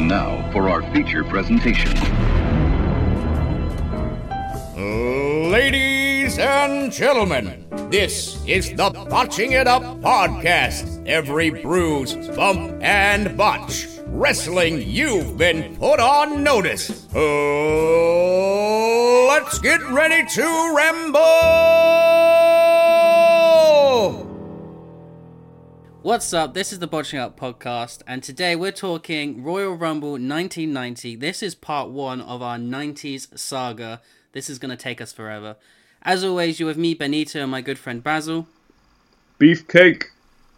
And now for our feature presentation. Ladies and gentlemen, this is the Botching It Up podcast. Every bruise, bump, and botch. Wrestling, you've been put on notice. Oh, let's get ready to ramble! What's up? This is the Botching Up podcast, and today we're talking Royal Rumble 1990. This is part one of our 90s saga. This is going to take us forever. As always, you're with me, Benito, and my good friend Basil. Beefcake,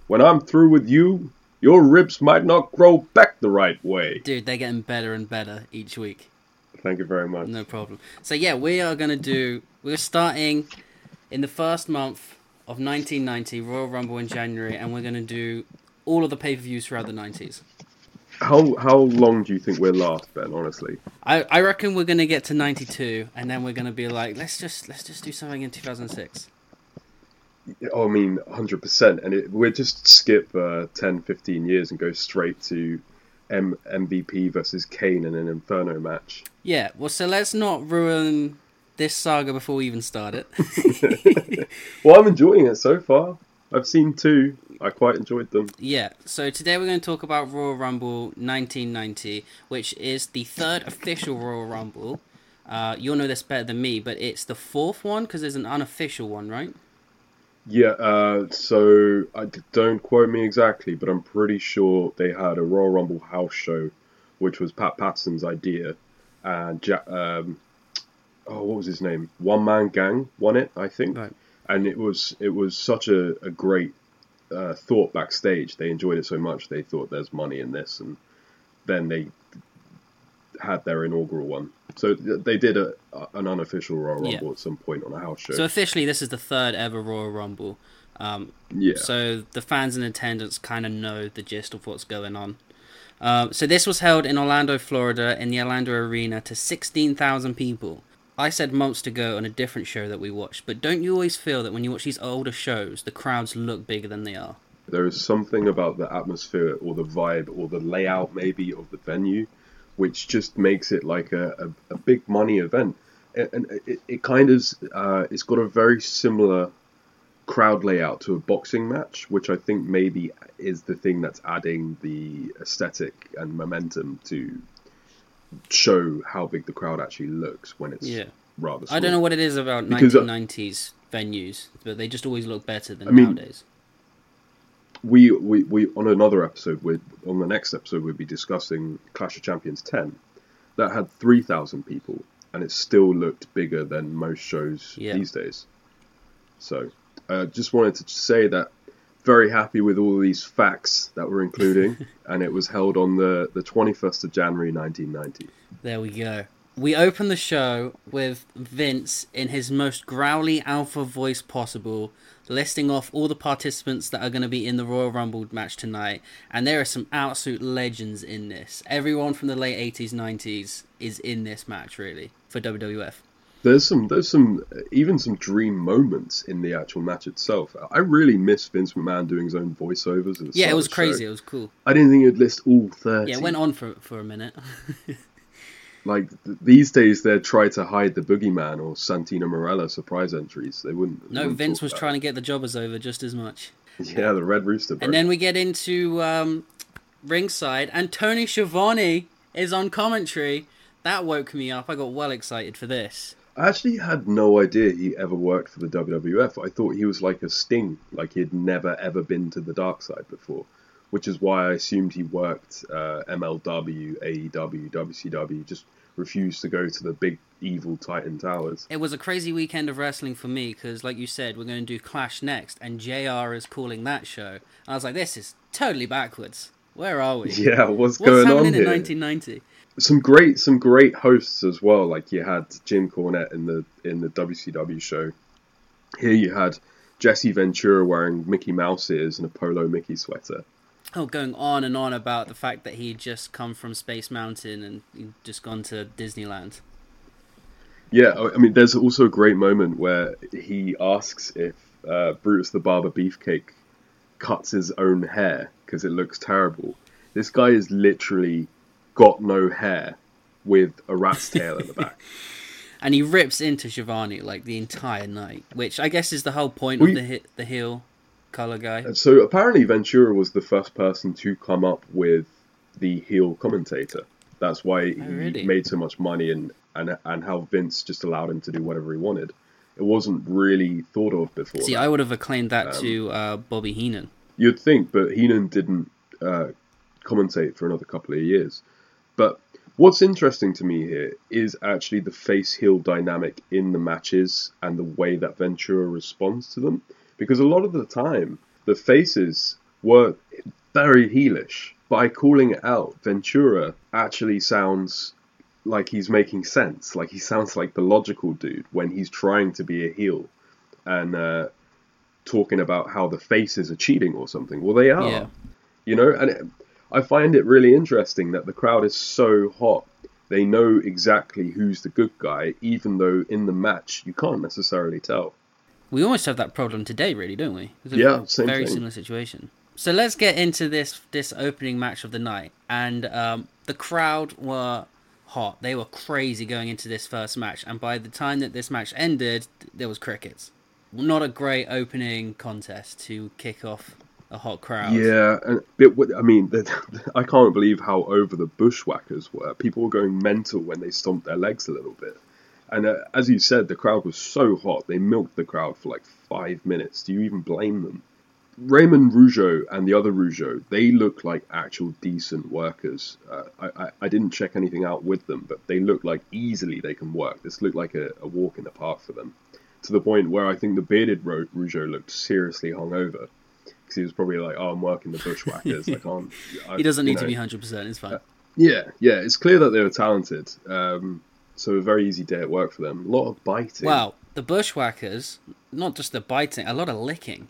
when I'm through with you, your ribs might not grow back the right way. Dude, they're getting better and better each week. Thank you very much. No problem. So, yeah, we are going to do, we're starting in the first month of 1990, Royal Rumble in January, and we're going to do all of the pay per views throughout the 90s. How how long do you think we'll last, Ben? Honestly, I, I reckon we're gonna get to ninety two, and then we're gonna be like, let's just let's just do something in two thousand six. oh, I mean, hundred percent. And it, we'll just skip uh, 10, 15 years and go straight to M- MVP versus Kane in an Inferno match. Yeah, well, so let's not ruin this saga before we even start it. Well, I'm enjoying it so far. I've seen two. I quite enjoyed them. yeah, so today we're going to talk about Royal Rumble 1990, which is the third official Royal Rumble. Uh, you'll know this better than me, but it's the fourth one because there's an unofficial one, right? Yeah. Uh, so I d- don't quote me exactly, but I'm pretty sure they had a Royal Rumble house show, which was Pat Patterson's idea, and ja- um, oh, what was his name? One Man Gang won it, I think. Right. And it was it was such a, a great uh, thought backstage. They enjoyed it so much they thought there's money in this, and then they had their inaugural one. So they did a, an unofficial Royal Yeah. Rumble at some point on a house show. So officially, this is the third ever Royal Rumble. Um, yeah. So the fans in attendance kind of know the gist of what's going on. Um, so this was held in Orlando, Florida, in the Orlando Arena to 16,000 people. I said months ago on a different show that we watched, but don't you always feel that when you watch these older shows, the crowds look bigger than they are? there is something about the atmosphere or the vibe or the layout maybe of the venue which just makes it like a, a, a big money event and, and it, it kind of uh, it's got a very similar crowd layout to a boxing match which i think maybe is the thing that's adding the aesthetic and momentum to show how big the crowd actually looks when it's Yeah. rather I don't know what it is about Because, uh, 1990s venues, but they just always look better than I mean- nowadays. we, we, we on another episode we on the next episode we'll be discussing Clash of Champions 10 that had 3000 people and it still looked bigger than most shows Yeah. these days so uh, just wanted to say that very happy with all these facts that we're including and it was held on the, the 21st of January 1990 There we go. We open the show with Vince in his most growly alpha voice possible, listing off all the participants that are going to be in the Royal Rumble match tonight. And there are some absolute legends in this. Everyone from the late 80s, 90s is in this match, really, for WWF. There's some, there's some, even some dream moments in the actual match itself. I really miss Vince McMahon doing his own voiceovers. Yeah, it was show. crazy. It was cool. I didn't think it'd list all 30. Yeah, it went on for, for a minute. Like th- these days, they'd try to hide the boogeyman or Santino Marella surprise entries. They wouldn't. no, Vince was trying to get the jobbers over just as much. Yeah, the Red Rooster. Bro. And then we get into um, ringside, and Tony Schiavone is on commentary. That woke me up. I got well excited for this. I actually had no idea he ever worked for the WWF. I thought he was like a Sting, like he'd never ever been to the dark side before, which is why I assumed he worked uh, MLW, AEW, WCW. Just refused to go to the big evil Titan Towers. It was a crazy weekend of wrestling for me because, like you said, we're going to do Clash next, and JR is calling that show. I was like, this is totally backwards. Where are we? Yeah, what's, What's going on happening here? in 1990? Some great some great hosts as well. Like you had Jim Cornette in the in the WCW show. Here you had Jesse Ventura wearing Mickey Mouse ears and a polo Mickey sweater. Oh, going on and on about the fact that he'd just come from Space Mountain and he'd just gone to Disneyland. Yeah, I mean, there's also a great moment where he asks if uh, Brutus the Barber Beefcake cuts his own hair because it looks terrible. This guy is literally got no hair with a rat's tail in the back. and he rips into Schiavone like the entire night, which I guess is the whole point We- of the hit, the heel color guy. So apparently Ventura was the first person to come up with the heel commentator. That's why he Oh, really? made so much money and, and and how Vince just allowed him to do whatever he wanted. It wasn't really thought of before. See, that. I would have acclaimed that Um, to uh, Bobby Heenan. You'd think, but Heenan didn't uh, commentate for another couple of years. But what's interesting to me here is actually the face heel dynamic in the matches and the way that Ventura responds to them. Because a lot of the time, the faces were very heelish. By calling it out, Ventura actually sounds like he's making sense. Like he sounds like the logical dude when he's trying to be a heel. And uh, talking about how the faces are cheating or something. Well, they are. Yeah. You know, and it, I find it really interesting that the crowd is so hot. They know exactly who's the good guy, even though in the match you can't necessarily tell. We almost have that problem today, really, don't we? Yeah, same very thing. similar situation. So let's get into this this opening match of the night, and um, the crowd were hot. They were crazy going into this first match, and by the time that this match ended, there was crickets. Not a great opening contest to kick off a hot crowd. Yeah, and but I mean, I can't believe how over the bushwhackers were. People were going mental when they stomped their legs a little bit. And uh, as you said, the crowd was so hot. They milked the crowd for like five minutes. Do you even blame them? Raymond Rougeau and the other Rougeau, they look like actual decent workers. Uh, I, I, I didn't check anything out with them, but they look like easily they can work. This looked like a, a walk in the park for them. To the point where I think the bearded Ro- Rougeau looked seriously hungover. Because he was probably like, oh, I'm working the bushwhackers. I can't. I, He doesn't need to be hundred percent. It's fine. Yeah, yeah, it's clear that they were talented. Um, so a very easy day at work for them. A lot of biting. Well, the bushwhackers, not just the biting, a lot of licking.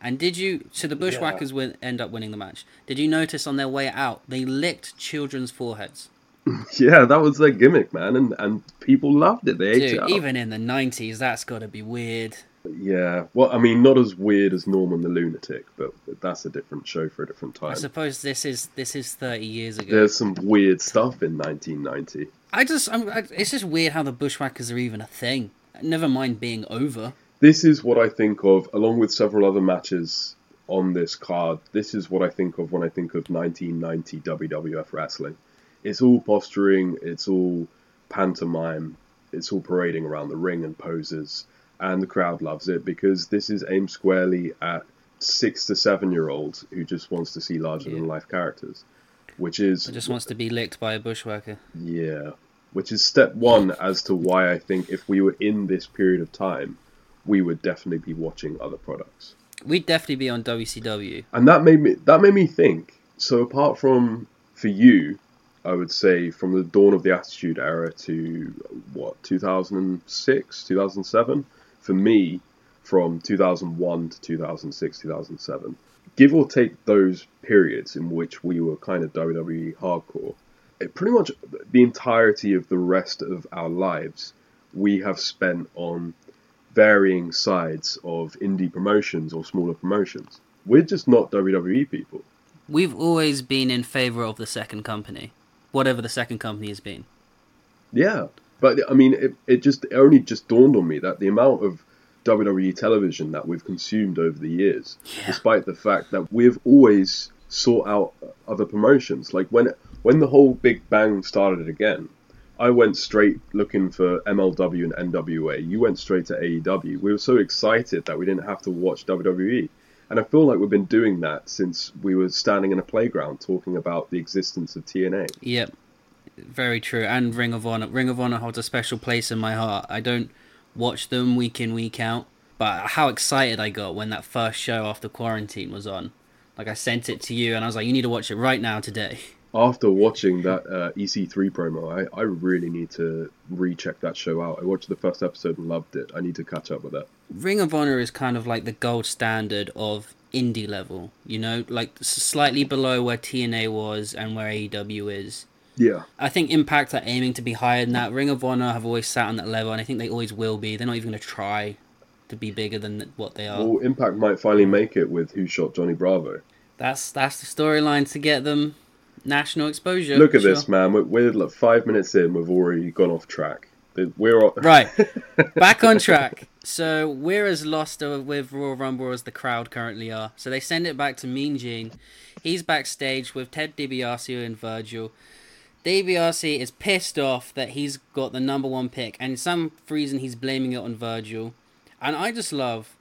And did you? So the bushwhackers win, end up winning the match. Did you notice on their way out they licked children's foreheads? Yeah, that was their gimmick, man, and and people loved it. They ate it Dude, up. even in the nineties, that's got to be weird. Yeah, well, I mean, not as weird as Norman the Lunatic, but that's a different show for a different time. I suppose this is this is thirty years ago. There's some weird stuff in 1990. I just, I'm, I, it's just weird how the bushwhackers are even a thing. Never mind being over. This is what I think of, along with several other matches on this card. This is what I think of when I think of 1990 WWF wrestling. It's all posturing, it's all pantomime, it's all parading around the ring and poses, and the crowd loves it because this is aimed squarely at six to seven year olds who just wants to see larger than life characters, which is Just wants to be licked by a bushwhacker. yeah, which is step one as to why I think if we were in this period of time, we would definitely be watching other products. We'd definitely be on WCW. And that made me that made me think. So apart from for you, I would say from the dawn of the Attitude Era to what 2006, 2007. For me, from 2001 to 2006, 2007, give or take those periods in which we were kind of WWE hardcore, it pretty much the entirety of the rest of our lives we have spent on varying sides of indie promotions or smaller promotions. We're just not WWE people. We've always been in favor of the second company, whatever the second company has been. Yeah, but I mean, it, it just it only just dawned on me that the amount of WWE television that we've consumed over the years, despite the fact that we've always sought out other promotions. Like when when the whole Big Bang started again, I went straight looking for MLW and NWA. You went straight to AEW. We were so excited that we didn't have to watch WWE. And I feel like we've been doing that since we were standing in a playground talking about the existence of TNA. Yep, very true. And Ring of Honor. Ring of Honor holds a special place in my heart. I don't watch them week in week out, but how excited I got when that first show after quarantine was on. Like I sent it to you, and I was like, "You need to watch it right now today." after watching that uh, EC3 promo, I, I really need to recheck that show out. I watched the first episode and loved it. I need to catch up with that. Ring of Honor is kind of like the gold standard of indie level, you know, like slightly below where TNA was and where AEW is. Yeah. I think Impact are aiming to be higher than that. Ring of Honor have always sat on that level, and I think they always will be. They're not even going to try to be bigger than what they are. Well, Impact might finally make it with Who Shot Johnny Bravo. That's that's the storyline to get them National exposure. Look at sure. this, man. We're, we're like five minutes in. We've already gone off track. We're on... Right, back on track. So we're as lost with Royal Rumble as the crowd currently are. So they send it back to Mean Gene. He's backstage with Ted DiBiase and Virgil. DiBiase is pissed off that he's got the number one pick, and some reason he's blaming it on Virgil. And I just love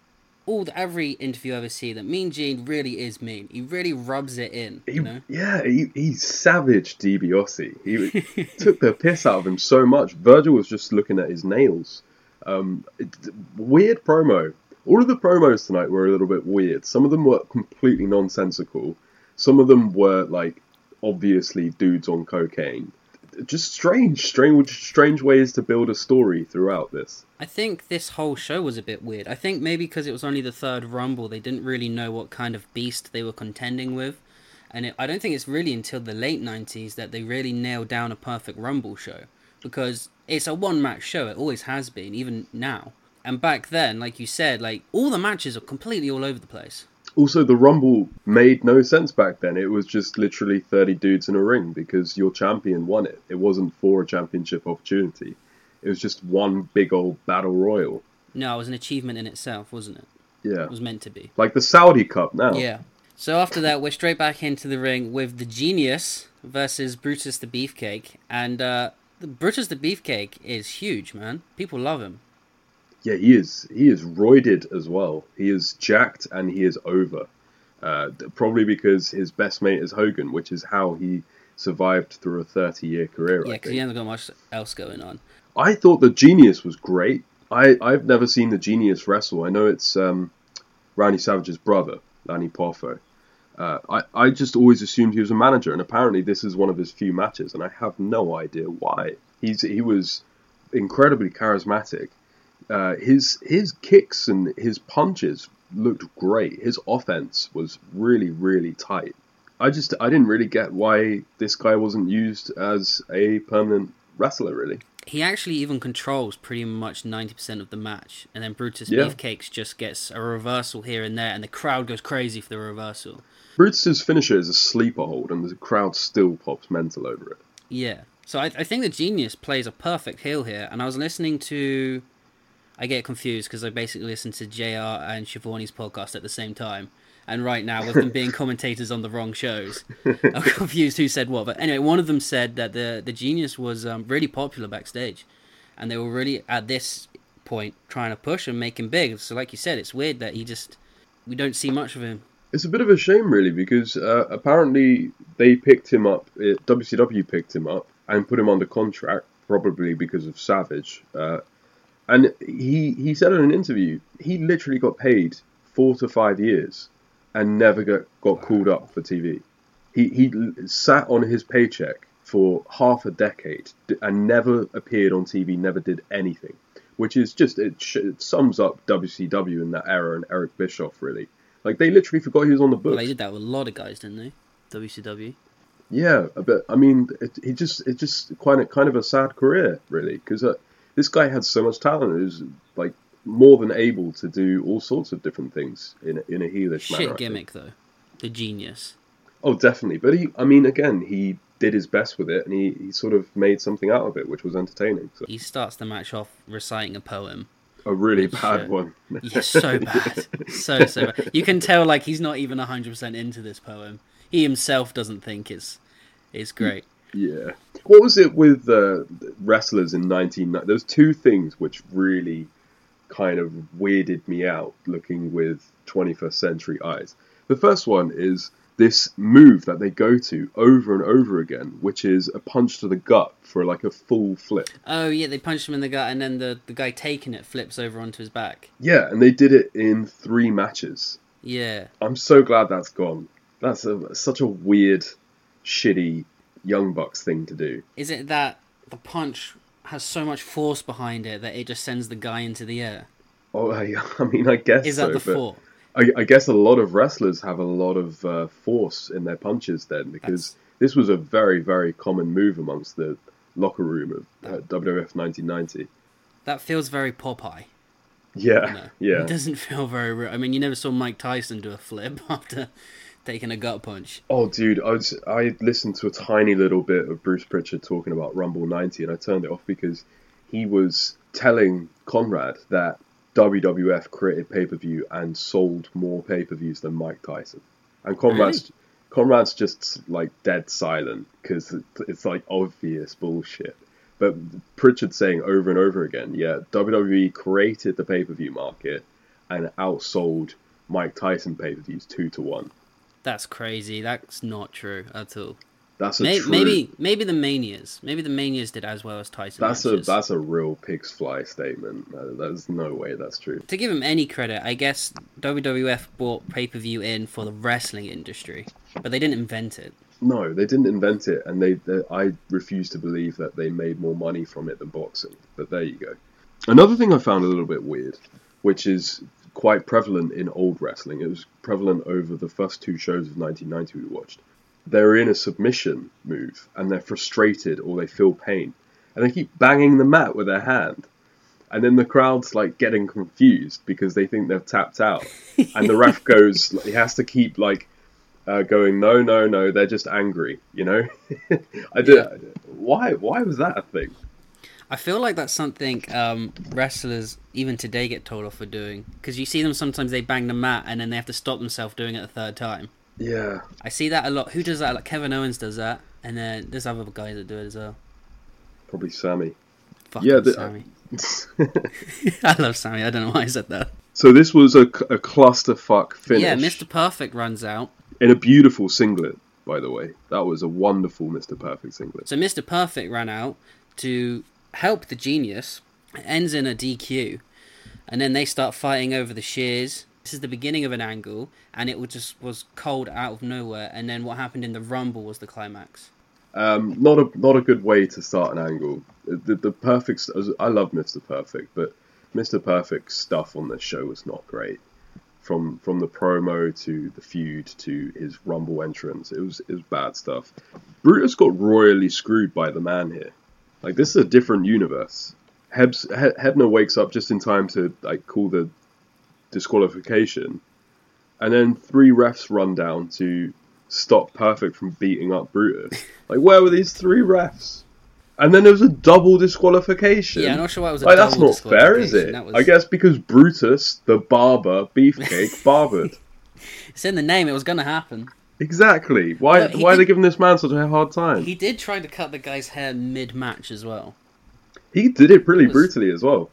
all the, every interview I ever see that Mean Gene really is mean. He really rubs it in. He, You know? Yeah, he, he savaged DiBiase. He took the piss out of him so much. Virgil was just looking at his nails. Um, it, weird promo. All of the promos tonight were a little bit weird. Some of them were completely nonsensical. Some of them were like obviously dudes on cocaine. Just strange, strange, strange ways to build a story throughout this. I think this whole show was a bit weird. I think maybe because it was only the third Rumble, they didn't really know what kind of beast they were contending with. And it, I don't think it's really until the late 90s that they really nailed down a perfect Rumble show. Because it's a one match show, it always has been, even now. And back then, like you said, like all the matches are completely all over the place. Also, the Rumble made no sense back then. It was just literally 30 dudes in a ring because your champion won it. It wasn't for a championship opportunity. It was just one big old battle royal. No, it was an achievement in itself, wasn't it? Yeah. It was meant to be. Like the Saudi Cup now. Yeah. So after that, we're straight back into the ring with the Genius versus Brutus the Beefcake, and uh, Brutus the Beefcake is huge, man. People love him. Yeah, he is. He is roided as well. He is jacked and he is over. Uh, probably because his best mate is Hogan, which is how he survived through a 30 year career. Yeah, because he hasn't got much else going on. I thought the Genius was great. I, I've never seen the Genius wrestle. I know it's um, Randy Savage's brother, Lanny Poffo. Uh, I, I just always assumed he was a manager, and apparently this is one of his few matches, and I have no idea why. He's he was incredibly charismatic. Uh, his his kicks and his punches looked great. His offense was really really tight. I just I didn't really get why this guy wasn't used as a permanent wrestler. Really, He actually even controls pretty much 90% of the match, and then Brutus Yeah. Beefcakes just gets a reversal here and there, and the crowd goes crazy for the reversal. Brutus's finisher is a sleeper hold, and the crowd still pops mental over it. Yeah. So I, I think the genius plays a perfect heel here, and I was listening to. I get confused because I basically listen to JR and Schiavone's podcast at the same time. And right now, with them being commentators on the wrong shows, I'm confused who said what. But anyway, one of them said that the, the genius was um, really popular backstage. And they were really, at this point, trying to push and make him big. So, like you said, it's weird that he just. We don't see much of him. It's a bit of a shame, really, because uh, apparently they picked him up. uh WCW picked him up and put him under contract, probably because of Savage. Uh, and he he said in an interview he literally got paid four to five years and never got got called up for TV. He he sat on his paycheck for half a decade and never appeared on TV, never did anything, which is just it, sh- it sums up WCW in that era and Eric Bischoff really. Like they literally forgot he was on the Well, books. they did that with a lot of guys, didn't they? WCW. Yeah, but I mean, it, he just it's just quite a, kind of a sad career, really, because uh, this guy had so much talent. He was like more than able to do all sorts of different things in a, in a heelish manner. Shit gimmick, though. The genius. Oh, definitely. But he, I mean, again, he did his best with it, and he, he sort of made something out of it, which was entertaining. So He starts the match off reciting a poem. a really Which, bad uh, one. Yeah, so bad. So, so bad. You can tell, like, he's not even 100% into this poem. He himself doesn't think it's, it's great. Yeah. What was it with uh, wrestlers in 19... There's two things which really kind of weirded me out looking with 21st century eyes. The first one is this move that they go to over and over again, which is a punch to the gut for like a full flip. Oh, yeah, they punch him in the gut, and then the, the guy taking it flips over onto his back. Yeah, and they did it in three matches. Yeah. I'm so glad that's gone. That's a, such a weird, shitty Young Bucks thing to do. Is it that the punch has so much force behind it that it just sends the guy into the air? Oh, I, I mean, I guess Is so, that the thought? I, I guess a lot of wrestlers have a lot of uh, force in their punches then, because this was a very, very common move amongst the locker room of uh, WWF 1990. That feels very Popeye. Yeah, No, yeah. It doesn't feel very real. I mean, you never saw Mike Tyson do a flip after taking a gut punch. Oh, dude, I was I listened to a tiny little bit of Bruce Prichard talking about Rumble '90, and I turned it off because he was telling Conrad that WWF created pay per view and sold more pay per views than Mike Tyson, and Conrad's Conrad's just like dead silent because it's like obvious bullshit. But Prichard saying over and over again, yeah, WWE created the pay per view market and outsold Mike Tyson pay per views two to one. That's crazy. That's not true at all. That's a Maybe, true, maybe maybe the Manias. Maybe the Manias did as well as Tyson. that's matches. a that's a real pig's fly statement. There's no way that's true. To give him any credit, I guess WWF bought pay per view in for the wrestling industry, but they didn't invent it. No, they didn't invent it, and they, they I refuse to believe that they made more money from it than boxing. But there you go. Another thing I found a little bit weird, which is quite prevalent in old wrestling. It was prevalent over the first two shows of 1990 we watched. They're in a submission move and they're frustrated or they feel pain, and they keep banging the mat with their hand. And then the crowd's like getting confused because they think they've tapped out, and the ref goes. He has to keep like uh, going, no, no, no, they're just angry, you know. I did. Why? Why was that a thing? I feel like that's something um, wrestlers even today get told off for doing because you see them sometimes they bang the mat and then they have to stop themselves doing it a third time. Yeah, I see that a lot. Who does that? Like Kevin Owens does that, and then there's other guys that do it as well. probably Sammy. Fucking Yeah, the- Sammy. I love Sammy. I don't know why I said that. so this was a, a clusterfuck finish. Yeah, Mr. Perfect runs out. in a beautiful singlet, by the way. That was a wonderful Mr. Perfect singlet. So Mr. Perfect ran out to help the genius. It ends in a DQ, and then they start fighting over the shears. This is the beginning of an angle, and it was just was cold out of nowhere. And then what happened in the rumble was the climax. Um, not a not a good way to start an angle. The, the perfect. I love Mr. Perfect, but Mr. Perfect stuff on this show was not great. From from the promo to the feud to his Rumble entrance, it was it was bad stuff. Brutus got royally screwed by the man here. Like this is a different universe. Hebs, he, Hebner wakes up just in time to like call the disqualification, and then three refs run down to stop Perfect from beating up Brutus. Like, where were these three refs? And then there was a double disqualification. Yeah, I'm not sure why it was a Like, that's double not fair, is it? Was- I guess because Brutus, the barber, beefcake, barbered. It's in the name. It was going to happen. Exactly. Why? Why are they giving this man such a hard time? He did try to cut the guy's hair mid-match as well. He did it pretty was- brutally as well.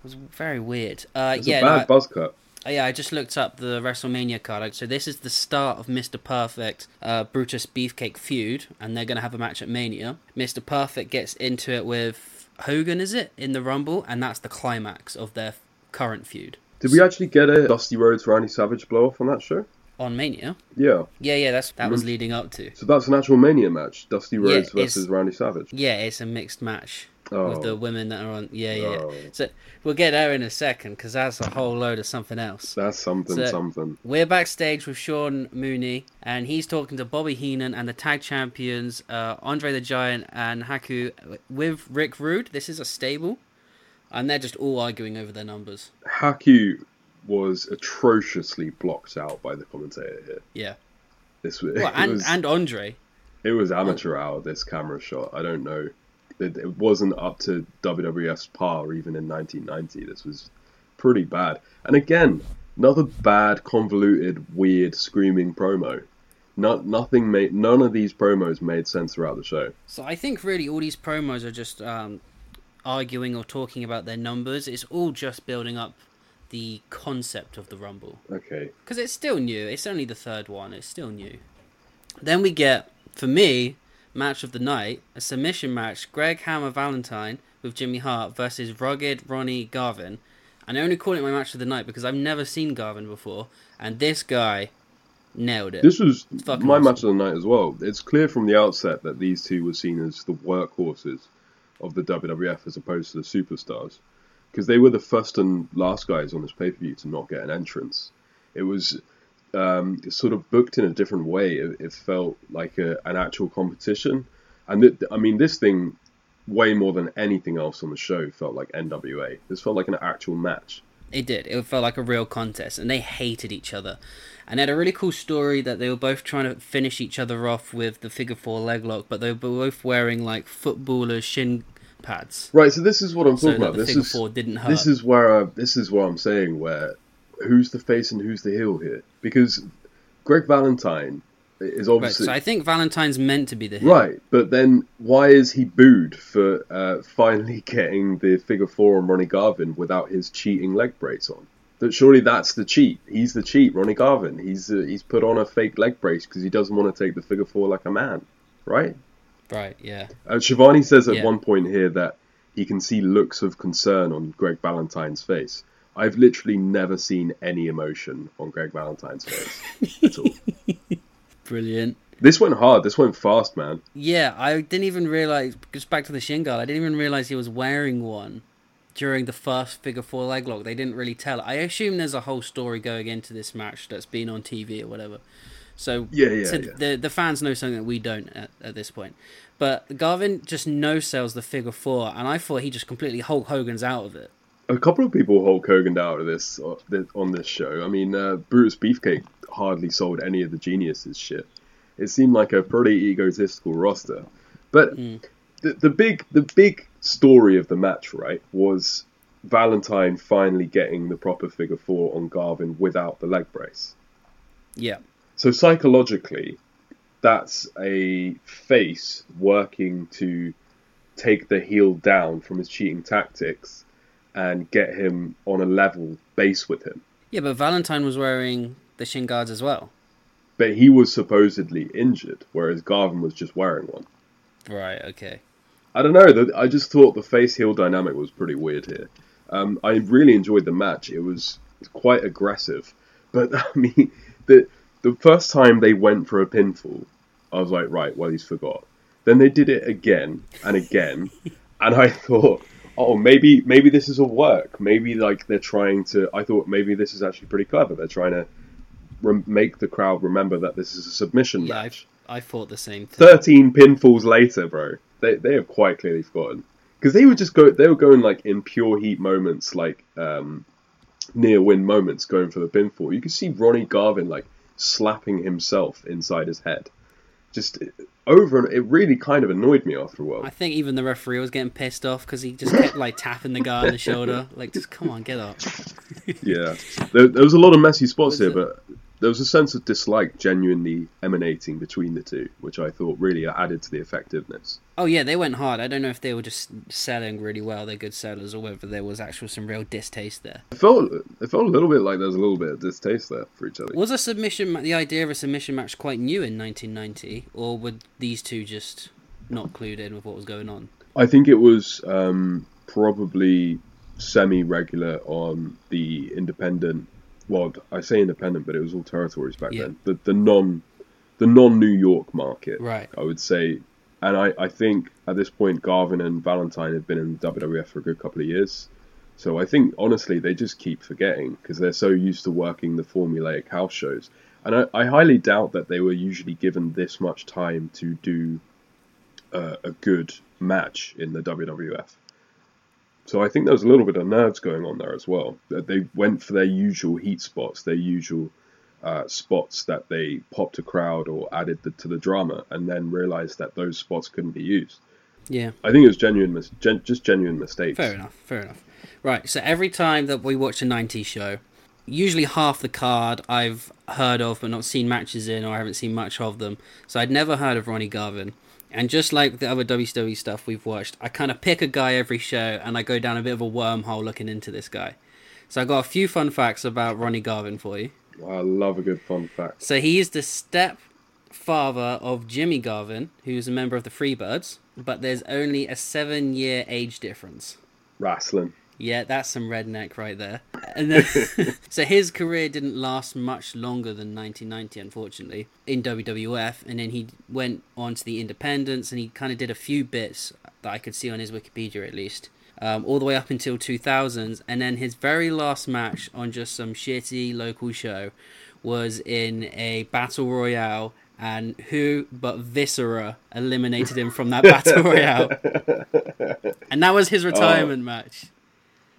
It was very weird. Uh, It's yeah, a bad I- buzz cut. Oh, yeah, I just looked up the WrestleMania card. So this is the start of Mr. Perfect, uh, Brutus Beefcake feud, and they're gonna have a match at Mania. Mr. Perfect gets into it with Hogan, is it, in the Rumble, and that's the climax of their current feud Did we actually get a Dusty Rhodes Randy Savage blow off on that show? On Mania. Yeah. Yeah, yeah, that's that Mm-hmm. was leading up to. So that's an actual Mania match. Dusty Rhodes it's- versus Randy Savage. Yeah, it's a mixed match Oh. with the women that are on. Yeah, yeah. Oh. So we'll get there in a second because that's a whole load of something else. That's something, So- something. We're backstage with Sean Mooney, and he's talking to Bobby Heenan and the tag champions, uh, Andre the Giant and Haku, with Rick Rude. This is a stable, and they're just all arguing over their numbers. Haku was atrociously blocked out by the commentator here. Yeah. This was, Well, and was and Andre. it was amateur hour. This camera shot. I don't know. It, it wasn't up to WWF's par even in 1990. This was pretty bad. And again, another bad, convoluted, weird, screaming promo. Not nothing made. None of these promos made sense throughout the show. So I think really all these promos are just um, arguing or talking about their numbers. It's all just building up the concept of the Rumble. Okay. because it's still new. It's only the third one. It's still new. Then we get, for me, match of the night, a submission match: Greg Hammer Valentine with Jimmy Hart versus Rugged Ronnie Garvin. And I only call it my match of the night because I've never seen Garvin before, and this guy nailed it. This was my awesome. match of the night as well. It's clear from the outset that these two were seen as the workhorses of the WWF as opposed to the superstars, because they were the first and last guys on this pay per view to not get an entrance. It was um, sort of booked in a different way. It, it felt like a, an actual competition, and it, I mean this thing, way more than anything else on the show, felt like NWA. This felt like an actual match. It did. It felt like a real contest, and they hated each other. And they had a really cool story that they were both trying to finish each other off with the figure four leg lock, but they were both wearing like footballers' shin pads. Right, so this is what I'm talking that about. This is four didn't hurt. this is where I, this is what I'm saying. Where who's the face and who's the heel here? Because Greg Valentine is Right, obviously so I think Valentine's meant to be the heel. Right, but then why is he booed for uh, finally getting the figure four on Ronnie Garvin without his cheating leg brace on? That surely that's the cheat. He's the cheat, Ronnie Garvin. He's uh, he's put on a fake leg brace because he doesn't want to take the figure four like a man, right? Right, yeah. Uh, Schiavone says at Yeah. one point here that he can see looks of concern on Greg Valentine's face. I've literally never seen any emotion on Greg Valentine's face at all. Brilliant. This went hard. This went fast, man. Yeah, I didn't even realize. Just back to the shin guard. I didn't even realize he was wearing one during the first figure four leg lock. They didn't really tell. I assume there's a whole story going into this match that's been on TV or whatever. So Yeah, yeah, yeah. the the fans know something that we don't at, at this point. But Garvin just no sells the figure four, and I thought he just completely Hulk Hogan's out of it. a couple of people Hulk Hogan out of this uh, on this show. I mean, uh, Brutus Beefcake hardly sold any of the geniuses shit. It seemed like a pretty egotistical roster. But the, the big the big story of the match, right, was Valentine finally getting the proper figure four on Garvin without the leg brace. Yeah, So psychologically, that's a face working to take the heel down from his cheating tactics and get him on a level base with him. yeah. But Valentine was wearing the shin guards as well. But he was supposedly injured, whereas Garvin was just wearing one. Right. Okay. I don't know. I just thought the face heel dynamic was pretty weird here. Um, I really enjoyed the match. It was quite aggressive, but I mean, the the first time they went for a pinfall, I was like, right, well, he's forgot. Then they did it again and again, and I thought, oh, maybe maybe this is a work. Maybe like they're trying to. I thought maybe this is actually pretty clever. They're trying to rem- make the crowd remember that this is a submission Yeah, match. I I thought the same thing. 13 pinfalls later, bro. They they have quite clearly forgotten because they would just go. They were going like in pure heat moments, like um, near win moments, going for the pinfall. You could see Ronnie Garvin like slapping himself inside his head, just over and it really kind of annoyed me after a while. I think even the referee was getting pissed off because he just kept like tapping the guy on the shoulder, like just come on, get up. Yeah, there, there was a lot of messy spots here, but there was a sense of dislike genuinely emanating between the two, which I thought really added to the effectiveness. Oh yeah, they went hard. I don't know if they were just selling really well, they're good sellers, or whether there was actual some real distaste there. It felt it felt a little bit like there was a little bit of distaste there for each other. Was a submission, the idea of a submission match, quite new in 1990, or were these two just not clued in with what was going on? I think it was um, probably semi-regular on the independent. Well, I say independent, but it was all territories back Yeah. then. The the non the non New York market, Right. I would say. And I, I think at this point, Garvin and Valentine have been in WWF for a good couple of years. So I think honestly, they just keep forgetting because they're so used to working the formulaic house shows. And I, I highly doubt that they were usually given this much time to do uh, a good match in the WWF. So I think there was a little bit of nerves going on there as well. They went for their usual heat spots, their usual uh, spots that they popped a crowd or added the, to the drama, and then realized that those spots couldn't be used. Yeah. I think it was genuine, mis- gen- just genuine mistakes. Fair enough, fair enough. Right, so every time that we watch a 90s show, usually half the card I've heard of but not seen matches in or I haven't seen much of them. So I'd never heard of Ronnie Garvin. And just like the other WCW stuff we've watched, I kind of pick a guy every show and I go down a bit of a wormhole looking into this guy. So I got a few fun facts about Ronnie Garvin for you. I love a good fun fact. So he is the stepfather of Jimmy Garvin, who's a member of the Freebirds, but there's only a seven year age difference. Wrestling. Yeah, that's some redneck right there. And then, so his career didn't last much longer than 1990, unfortunately, in WWF. And then he went on to the Independents, and he kind of did a few bits that I could see on his Wikipedia at least, um, all the way up until 2000s. And then his very last match on just some shitty local show was in a battle royale. And who but Viscera eliminated him from that battle royale? And that was his retirement match.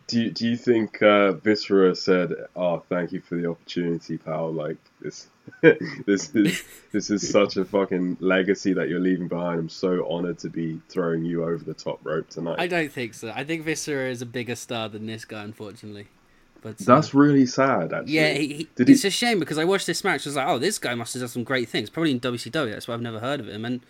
Do you, do you think uh, Viscera said, "Oh, thank you for the opportunity, pal"? Like this, this is this is such a fucking legacy that you're leaving behind. I'm so honored to be throwing you over the top rope tonight. I don't think so. I think Viscera is a bigger star than this guy, unfortunately. But uh, That's really sad, actually. yeah, he, he, Did he- it's a shame because I watched this match. I was like, oh, this guy must have done some great things. Probably in WCW. That's why I've never heard of him. And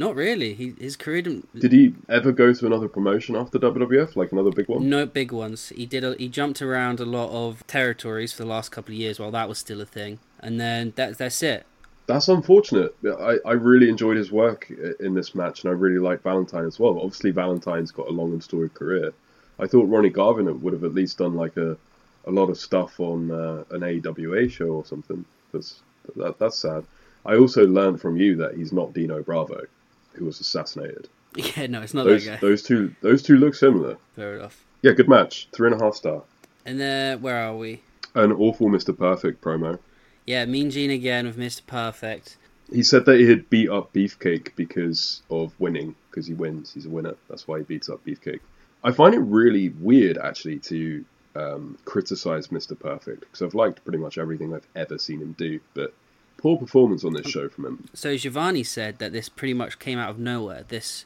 not really. He his career didn't. Did he ever go to another promotion after WWF, like another big one? No big ones. He did. A, he jumped around a lot of territories for the last couple of years while that was still a thing. And then that, that's it. That's unfortunate. I, I really enjoyed his work in this match, and I really like Valentine as well. Obviously, Valentine's got a long and storied career. I thought Ronnie Garvin would have at least done like a, a lot of stuff on uh, an AWA show or something. That's that, that's sad. I also learned from you that he's not Dino Bravo, who was assassinated. Yeah, no, it's not Those that guy. those two those two look similar. Fair enough. Yeah, good match. Three and a half star. And then where are we? An awful Mr. Perfect promo. Yeah, Mean Gene again with Mr. Perfect. He said that he had beat up Beefcake because of winning, because he wins. He's a winner. That's why he beats up Beefcake. I find it really weird, actually, to um, criticize Mr. Perfect, because I've liked pretty much everything I've ever seen him do, but poor performance on this show from him. So Schiavone said that this pretty much came out of nowhere. This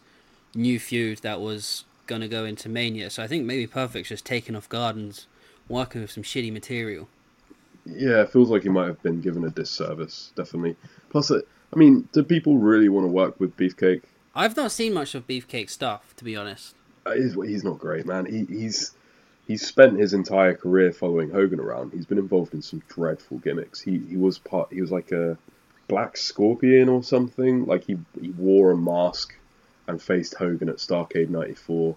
new feud that was gonna go into Mania. So I think maybe Perfect's just taken off guard and working with some shitty material. Yeah, it feels like he might have been given a disservice, definitely. Plus, uh, I mean, do people really want to work with Beefcake? I've not seen much of Beefcake stuff, to be honest. Uh, He's, he's not great, man. He, he's he's spent his entire career following Hogan around. He's been involved in some dreadful gimmicks. He he was part. He was like a black scorpion or something. Like he he wore a mask and faced Hogan at Starcade '94.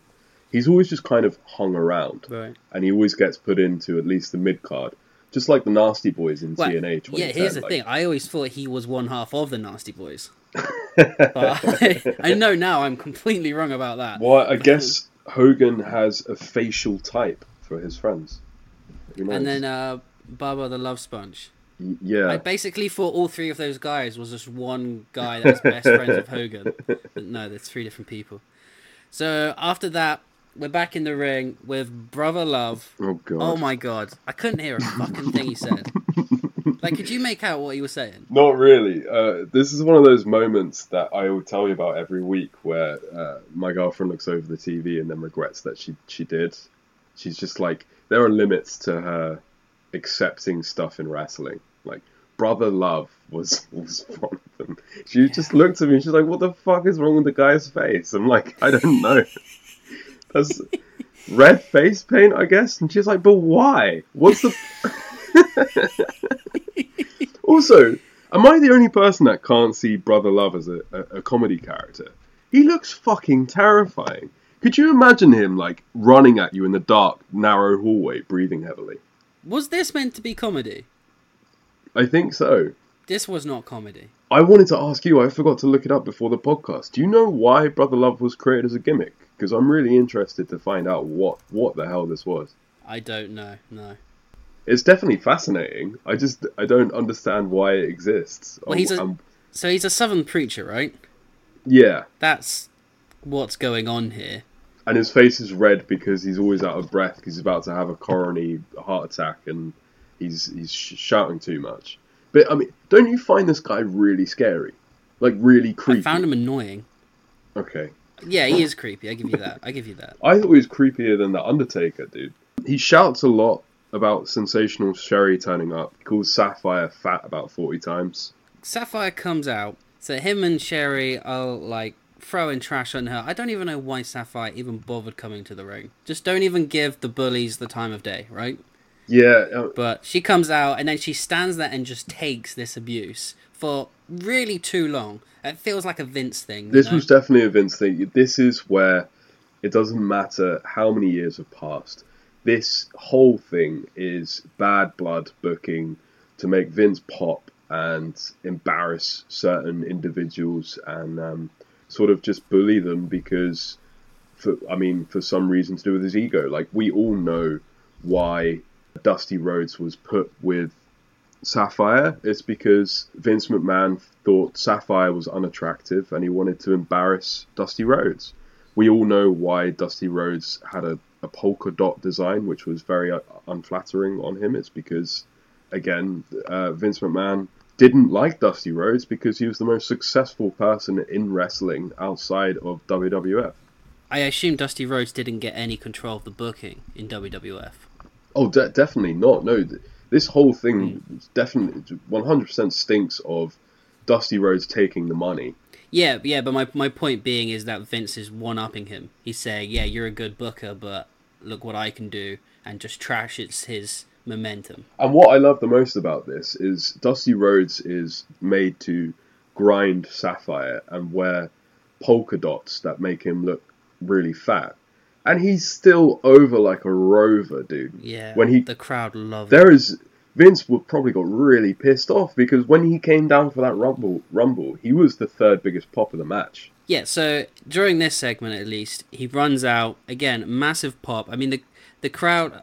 He's always just kind of hung around, Right. and he always gets put into at least the mid card, just like the Nasty Boys in Well, TNA. yeah, here's the 2010, thing. I always thought he was one half of the Nasty Boys. I know now I'm completely wrong about that. Well, I guess Hogan has a facial type for his friends. And then uh, Bubba the Love Sponge. Yeah, I basically thought all three of those guys was just one guy that was best friends with Hogan. But no, there's three different people. So after that, we're back in the ring with Brother Love. oh god. Oh my god, I couldn't hear a fucking thing he said. Like, could you make out what he was saying? Not really. Uh, this is one of those moments that I will tell you about every week where uh, my girlfriend looks over the TV and then regrets that she she did. She's just like, there are limits to her accepting stuff in wrestling. Like, Brother Love was was one of them. She just looked at me. She's like, "What the fuck is wrong with the guy's face?" I'm like, "I don't know." That's red face paint, I guess. And she's like, "But why? What's the?" also, am I the only person that can't see Brother Love as a, a, a comedy character? He looks fucking terrifying. Could you imagine him like running at you in the dark, narrow hallway, breathing heavily? Was this meant to be comedy? I think so. This was not comedy. I wanted to ask you, I forgot to look it up before the podcast. Do you know why Brother Love was created as a gimmick? Because I'm really interested to find out what, what the hell this was. I don't know. No. It's definitely fascinating. I just I don't understand why it exists. Well, he's a- Um, So he's a southern preacher, right? yeah, That's what's going on here. and his face is red because he's always out of breath. 'cause He's about to have a coronary heart attack, and he's he's sh- shouting too much. But I mean, don't you find this guy really scary? Like really creepy. I found him annoying. Okay, Yeah, he is creepy. I give you that. I give you that. I thought he was creepier than the Undertaker, dude. He shouts a lot about sensational Sherri turning up. He calls Sapphire fat about forty times. Sapphire comes out, so him and Sherri are like throwing trash on her. I don't even know why Sapphire even bothered coming to the ring. Just don't even give the bullies the time of day, right? Yeah, uh, But she comes out and then she stands there and just takes this abuse for really too long. It feels like a Vince thing. This know? was definitely a Vince thing. This is where it doesn't matter how many years have passed. This whole thing is bad blood booking to make Vince pop and embarrass certain individuals and um, sort of just bully them because, for I mean, for some reason to do with his ego. Like we all know why Dusty Rhodes was put with Sapphire, it's because Vince McMahon thought Sapphire was unattractive and he wanted to embarrass Dusty Rhodes. We all know why Dusty Rhodes had a a polka dot design, which was very uh, unflattering on him. It's because, again, uh, Vince McMahon didn't like Dusty Rhodes because he was the most successful person in wrestling outside of WWF. I assume Dusty Rhodes didn't get any control of the booking in WWF. Oh, de- definitely not. No, th- this whole thing definitely 100% stinks of Dusty Rhodes taking the money. Yeah, yeah, but my my point being is that Vince is one upping him. He's saying, "Yeah, you're a good booker, but look what I can do," and just trashes his momentum. And what I love the most about this is Dusty Rhodes is made to grind Sapphire and wear polka dots that make him look really fat. And he's still over like a rover, dude. Yeah, When he the crowd love there is Vince would probably got really pissed off because when he came down for that rumble rumble, he was the third biggest pop of the match. Yeah, so during this segment at least, he runs out again, massive pop. I mean the the crowd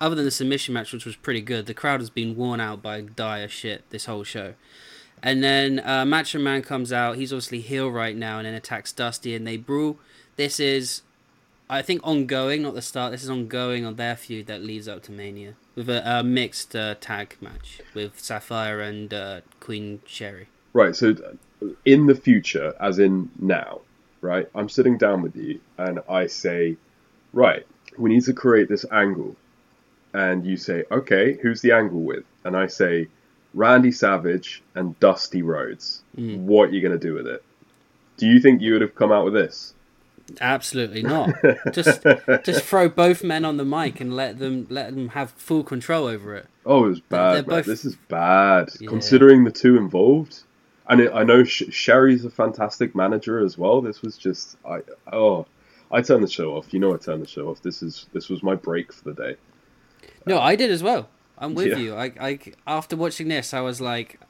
other than the submission match which was pretty good, the crowd has been worn out by dire shit this whole show. And then uh, Macho Man comes out. He's obviously heel right now, and then attacks Dusty, and they brawl. This is, I think, ongoing, not the start. This is ongoing on their feud that leads up to Mania with a, a mixed uh, tag match with Sapphire and uh, Queen Sherri. Right, so in the future, as in now, right, I'm sitting down with you and I say, right, we need to create this angle. And you say, okay, who's the angle with? And I say, Randy Savage and Dusty Rhodes. What are you going to do with it? Do you think you would have come out with this? Absolutely not. just just throw both men on the mic and let them let them have full control over it. Oh, it was bad. both- This is bad. Yeah. Considering the two involved, and it, I know Sh- Sherri's a fantastic manager as well. This was just, I oh, I turned the show off. You know, I turned the show off. This is this was my break for the day. No, I did as well. I'm with Yeah. you. I, I after watching this, I was like,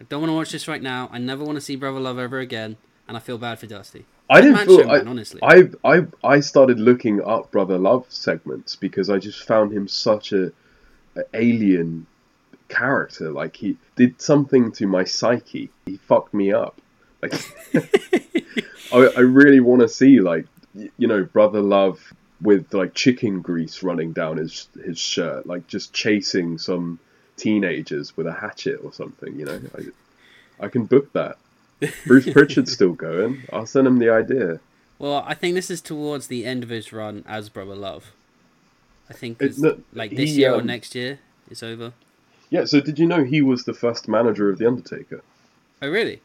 I don't want to watch this right now. I never want to see Brother Love ever again, and I feel bad for Dusty. I didn't Macho feel. I, honestly. I I I started looking up Brother Love segments because I just found him such a, a alien character. Like he did something to my psyche. He fucked me up. Like I, I really want to see like you know Brother Love with like chicken grease running down his his shirt, like just chasing some teenagers with a hatchet or something. You know, I, I can book that. Bruce Prichard's still going. I'll send him the idea. Well, I think this is towards the end of his run as Brother Love. I think It- it's like this he, year or um, next year it's over. Yeah, so did you know he was the first manager of the Undertaker? Oh, really?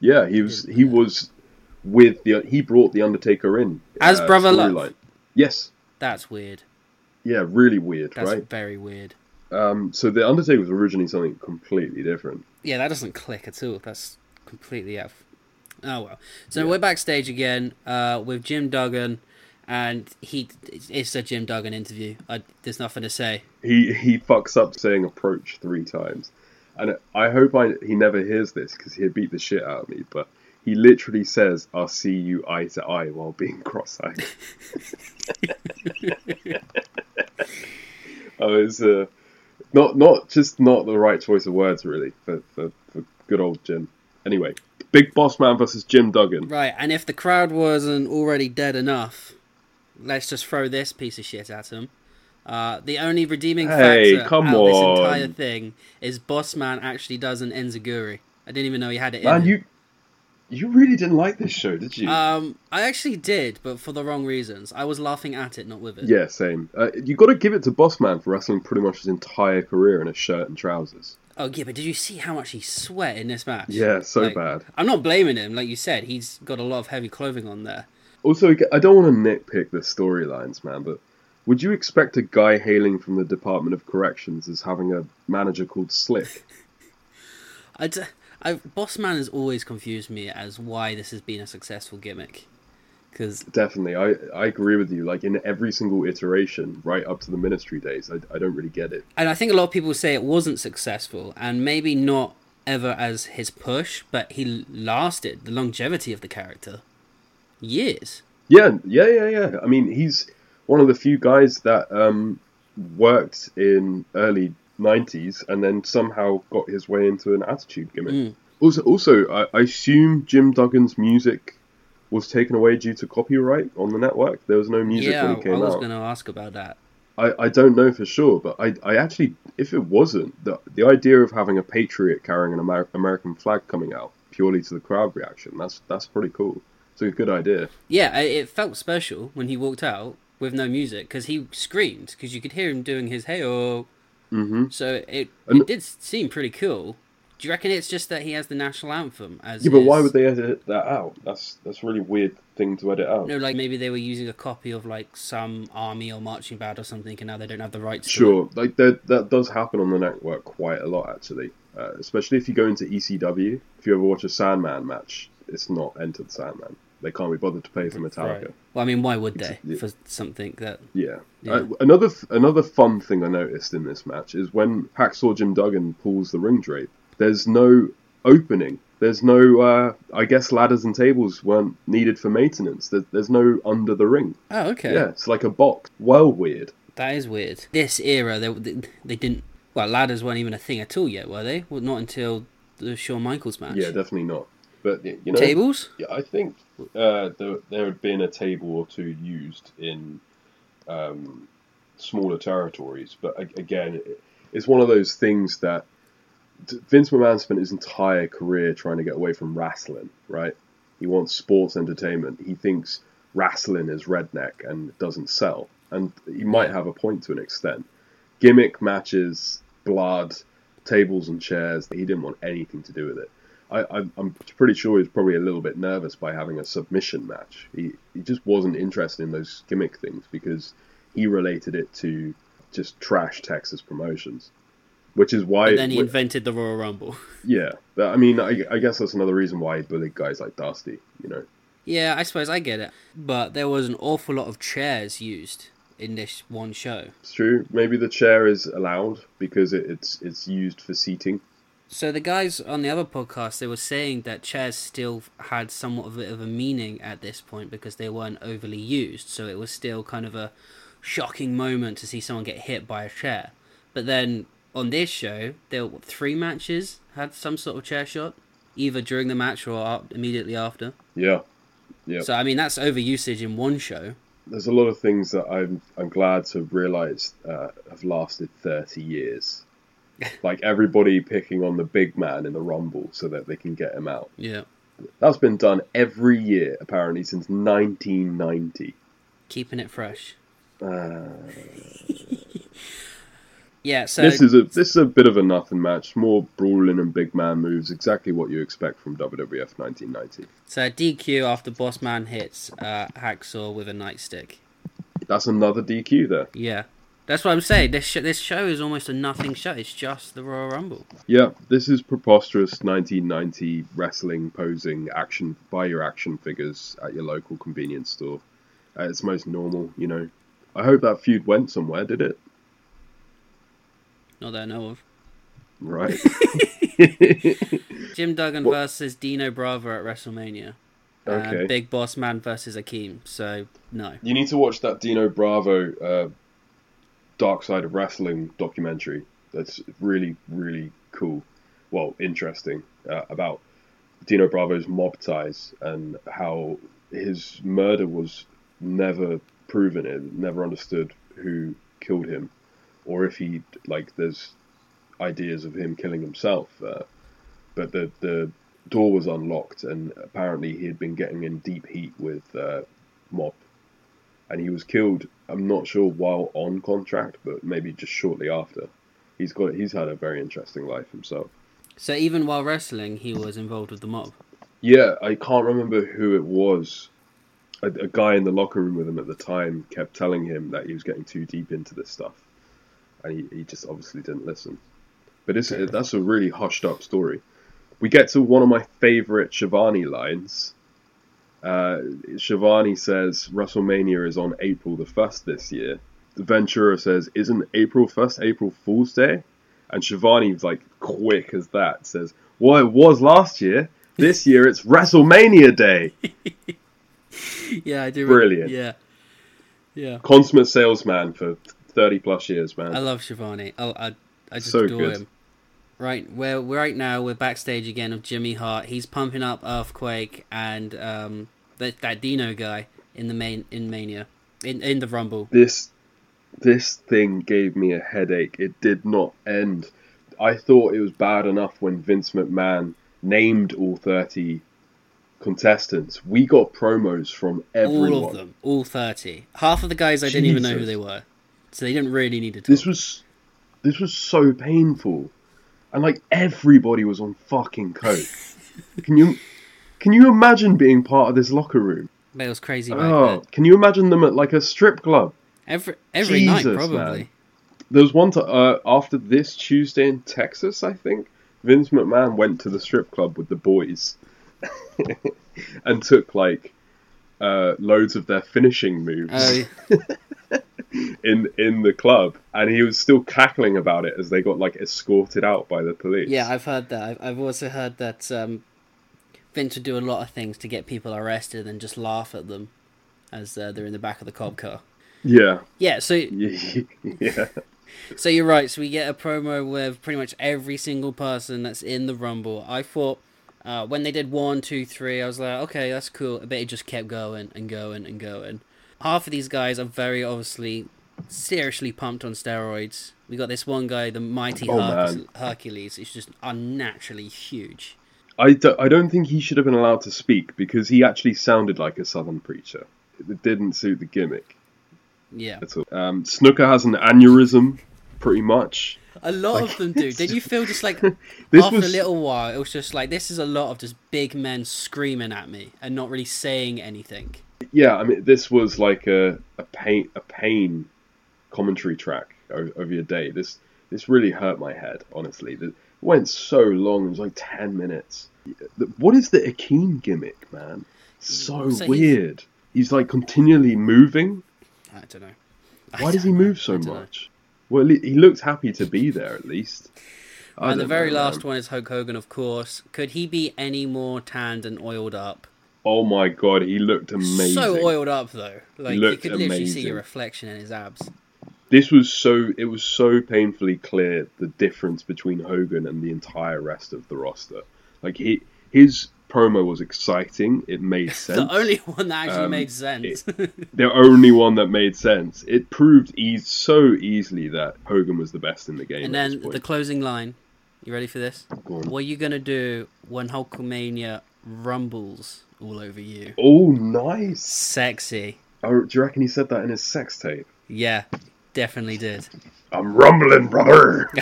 Yeah, he was. He was with the. He brought the Undertaker in As Brother Love? storyline. Yes. That's weird. Yeah, really weird, That's right? very weird. Um, so the Undertaker was originally something completely different. Yeah, that doesn't click at all. That's completely out. Oh well. So we're backstage again uh, with Jim Duggan, and he it's a Jim Duggan interview. I, there's nothing to say. He he fucks up saying approach three times, and I hope I he never hears this because he'd beat the shit out of me. But he literally says, "I'll see you eye to eye" while being cross-eyed. oh, it's uh, not not just not the right choice of words really for for, for good old Jim. Anyway, Big Boss Man versus Jim Duggan. Right, and if the crowd wasn't already dead enough, let's just throw this piece of shit at him. Uh, the only redeeming Hey, factor come out of this on. entire thing is Boss Man actually does an enziguri. I didn't even know he had it in Man, him. you you really didn't like this show, did you? Um, I actually did, but for the wrong reasons. I was laughing at it, not with it. yeah, same. Uh, you got to give it to Boss Man for wrestling pretty much his entire career in a shirt and trousers. Oh yeah, but did you see how much he sweat in this match? Yeah, so Like, bad. I'm not blaming him, like you said. He's got a lot of heavy clothing on there. Also, I don't want to nitpick the storylines, man, but would you expect a guy hailing from the Department of Corrections as having a manager called Slick? I, d- I Bossman has always confused me as why this has been a successful gimmick. Because Definitely, I I agree with you. Like in every single iteration, right up to the Ministry days, I, I don't really get it. and I think a lot of people say it wasn't successful, and maybe not ever as his push, but he lasted the longevity of the character years. Yeah, yeah, yeah, yeah. I mean, he's one of the few guys that um, worked in early '90s and then somehow got his way into an attitude gimmick. Mm. Also, also, I, I assume Jim Duggan's music was taken away due to copyright on the network. There was no music yeah, when it came out. I was going to ask about that. I, I don't know for sure, but I, I actually, if it wasn't, the, the idea of having a patriot carrying an Amer- American flag coming out purely to the crowd reaction, that's that's pretty cool. It's a good idea. Yeah, it felt special when he walked out with no music because he screamed because you could hear him doing his hey oh. hmm So it And- it did seem pretty cool. Do you reckon it's just that he has the national anthem as? Yeah, but why would they edit that out? That's that's a really weird thing to edit out. No, like maybe they were using a copy of like some army or marching band or something, and now they don't have the rights. to. Sure, like that that does happen on the network quite a lot actually. Uh, especially if you go into ECW. If you ever watch a Sandman match, it's not entered Sandman. They can't be bothered to pay for Metallica. Right. Well, I mean, why would they Yeah. for something that? Yeah. Yeah. Uh, another another fun thing I noticed in this match is when Hacksaw Jim Duggan pulls the ring drape. There's no opening. There's no. Uh, I guess ladders and tables weren't needed for maintenance. There's, there's no under the ring. Oh, okay. Yeah, it's like a box. Well, weird. That is weird. This era, they they, didn't. Well, ladders weren't even a thing at all yet, were they? Well, not until the Shawn Michaels match. Yeah, definitely not. But you know, Tables. Yeah, I think uh, there, there had been a table or two used in um, smaller territories, but again, it's one of those things that Vince McMahon spent his entire career trying to get away from wrestling. Right? He wants sports entertainment. He thinks wrestling is redneck and doesn't sell, and he might have a point to an extent. Gimmick matches, blood, tables and chairs. He didn't want anything to do with it. I, I'm, I'm pretty sure he was probably a little bit nervous by having a submission match. He, he just wasn't interested in those gimmick things because he related it to just trash Texas promotions, which is why. And then he invented the Royal Rumble. yeah, but, I mean, I, I guess that's another reason why he bullied guys like Dusty. You know, Yeah, I suppose I get it. But there was an awful lot of chairs used in this one show. it's true. Maybe the chair is allowed because it, it's it's used for seating. So the guys on the other podcast, they were saying that chairs still had somewhat of a, of a meaning at this point because they weren't overly used. So it was still kind of a shocking moment to see someone get hit by a chair. But then on this show, there were three matches had some sort of chair shot, either during the match or immediately after. Yeah, yeah. So I mean, that's over usage in one show. there's a lot of things that I'm I'm glad to realise uh, have lasted 30 years. like everybody picking on the big man in the Rumble so that they can get him out. Yeah, That's been done every year apparently since 1990. keeping it fresh. Uh, Yeah, so this is a this is a bit of a nothing match. More brawling and big man moves. Exactly what you expect from WWF 1990. so DQ after Boss Man hits uh, Hacksaw with a nightstick. That's another DQ there. Yeah, that's what I'm saying. This sh- this show is almost a nothing show. It's just the Royal Rumble. Yeah, this is preposterous 1990 wrestling posing action buy your action figures at your local convenience store. At its most normal, you know. I hope that feud went somewhere, did it? Not that I know of. Right. Jim Duggan What- versus Dino Bravo at WrestleMania. Okay. And Big Boss Man versus Akeem. So no. you need to watch that Dino Bravo uh, Dark Side of Wrestling documentary. That's really, really cool. Well, interesting uh, about Dino Bravo's mob ties and how his murder was never proven. It never understood who killed him, or if he like. There's ideas of him killing himself, uh, but the the door was unlocked, and apparently he had been getting in deep heat with uh, mob, and he was killed. I'm not sure while on contract, but maybe just shortly after. He's got he's had a very interesting life himself. So even while wrestling, he was involved with the mob. Yeah, I can't remember who it was. A, a guy in the locker room with him at the time kept telling him that he was getting too deep into this stuff, and he, he just obviously didn't listen. But it's, that's a really hushed up story. We get to one of my favorite Schiavone lines. Uh, Schiavone says WrestleMania is on April the first this year. The Ventura says, "Isn't April first April Fool's Day?" And Schiavone's like quick as that says, "Well, it was last year. This year it's WrestleMania Day." yeah, I do. Brilliant. Yeah, yeah. Consummate salesman for thirty plus years, man. I love Schiavone. Oh, I, I just So adore good. him. Right, we're right now we're backstage again of Jimmy Hart. He's pumping up Earthquake and um, that that Dino guy in the main in Mania in in the Rumble. This this thing gave me a headache. It did not end. I thought it was bad enough when Vince McMahon named all 30 contestants. We got promos from everyone. All of them, all thirty. Half of the guys I didn't even know who they were, so they didn't really need to talk. This was this was so painful. And like everybody was on fucking coke. can you can you imagine being part of this locker room? But it was crazy Oh, can you imagine them at like a strip club? Every every night, probably. man. There was one uh, after this Tuesday in Texas, I think. Vince McMahon went to the strip club with the boys and took like uh, loads of their finishing moves Oh, in in the club, and he was still cackling about it as they got like escorted out by the police. yeah, I've heard that. I've, I've also heard that um, Vince would do a lot of things to get people arrested and just laugh at them as uh, they're in the back of the cop car. yeah, Yeah, so yeah. So you're right. So we get a promo with pretty much every single person that's in the Rumble. I thought uh, when they did one, two, three, I was like, okay, that's cool. But it just kept going and going and going. Half of these guys are very obviously seriously pumped on steroids. We got this one guy, the mighty Oh, man. Hercules. He's just unnaturally huge. I, do, I don't think he should have been allowed to speak because he actually sounded like a southern preacher. It didn't suit the gimmick Yeah, at all. Um, Snuka has an aneurysm, pretty much. a lot of them do. Did you feel just like after a little while, it was just like this is a lot of just big men screaming at me and not really saying anything. Yeah, I mean, this was like a, a pain a pain commentary track of, of your day. This this really hurt my head, honestly. It went so long. It was like ten minutes. What is the Akeem gimmick, man? So, So weird. He's like continually moving. I don't know. Why I does he don't move so I don't know. much? Well, he looked happy to be there at least. I And the very know, last one is Hulk Hogan, of course. Could he be any more tanned and oiled up? Oh my god, he looked amazing. So oiled up though, like you could literally see your reflection in his abs. This was so it was so painfully clear the difference between Hogan and the entire rest of the roster. Like he his promo was exciting. It made sense. The only one that actually Um, made sense. the only one that made sense. It proved e- so easily that Hogan was the best in the game. and then the closing line. You ready for this? What are you gonna do when Hulkamania rumbles all over you? Oh, nice. Sexy. Oh, do you reckon he said that in his sex tape? Yeah, definitely did. I'm rumbling, brother.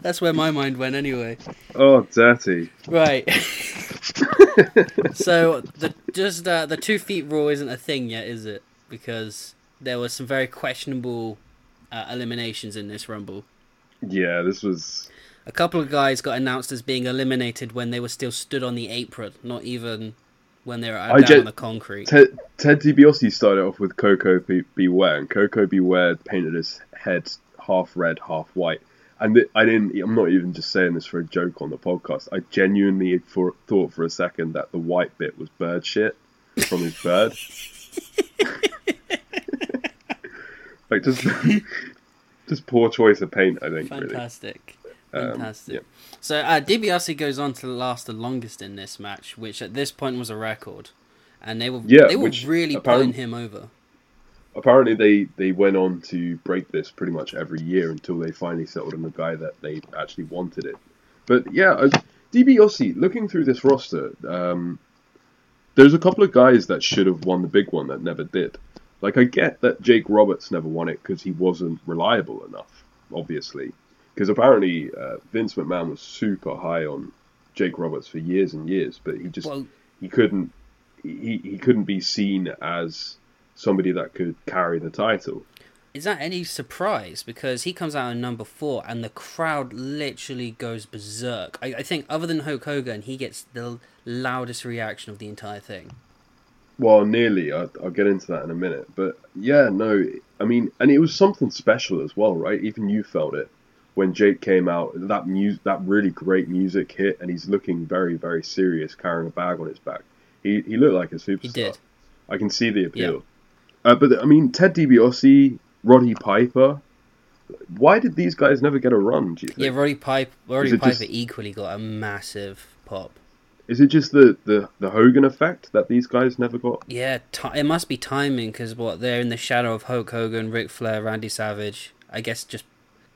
That's where my mind went anyway. oh, dirty. Right. so the just uh, the two feet rule isn't a thing yet, is it? Because there were some very questionable uh, eliminations in this rumble. Yeah, this was. A couple of guys got announced as being eliminated when they were still stood on the apron, not even when they were I down on the concrete. Ted, Ted DiBiase started off with Coco Be- Beware, and Koko B. Ware painted his head half red, half white. And th- I didn't. I'm not even just saying this for a joke on the podcast. I genuinely for, thought for a second that the white bit was bird shit from his bird. like just, just poor choice of paint. I think really. Fantastic. Um, yeah. So uh, DiBiase goes on to last the longest in this match, which at this point was a record, and they were Yeah, they were really putting him over. apparently they they went on to break this pretty much every year until they finally settled on the guy that they actually wanted it. But yeah, uh, DiBiase, looking through this roster, um, there's a couple of guys that should have won the big one that never did. Like I get that Jake Roberts never won it because he wasn't reliable enough, obviously. Because apparently uh, Vince McMahon was super high on Jake Roberts for years and years, but he just Well, he couldn't he, he couldn't be seen as somebody that could carry the title. is that any surprise? Because he comes out in number four, and the crowd literally goes berserk. I, I think, other than Hulk Hogan, he gets the loudest reaction of the entire thing. Well, nearly. I'll, I'll get into that in a minute. But yeah, no, I mean, and it was something special as well, right? Even you felt it when Jake came out. That mu- that really great music hit, and he's looking very, very serious, carrying a bag on his back. He he looked like a superstar. He did. I can see the appeal. Uh, but I mean, Ted DiBiase, Roddy Piper. Why did these guys never get a run? Do you think? Yeah, Roddy Pipe, Roddy Piper just- equally got a massive pop. Is it just the, the, the Hogan effect that these guys never got? Yeah, ti it must be timing because what they're in the shadow of Hulk Hogan, Ric Flair, Randy Savage. I guess just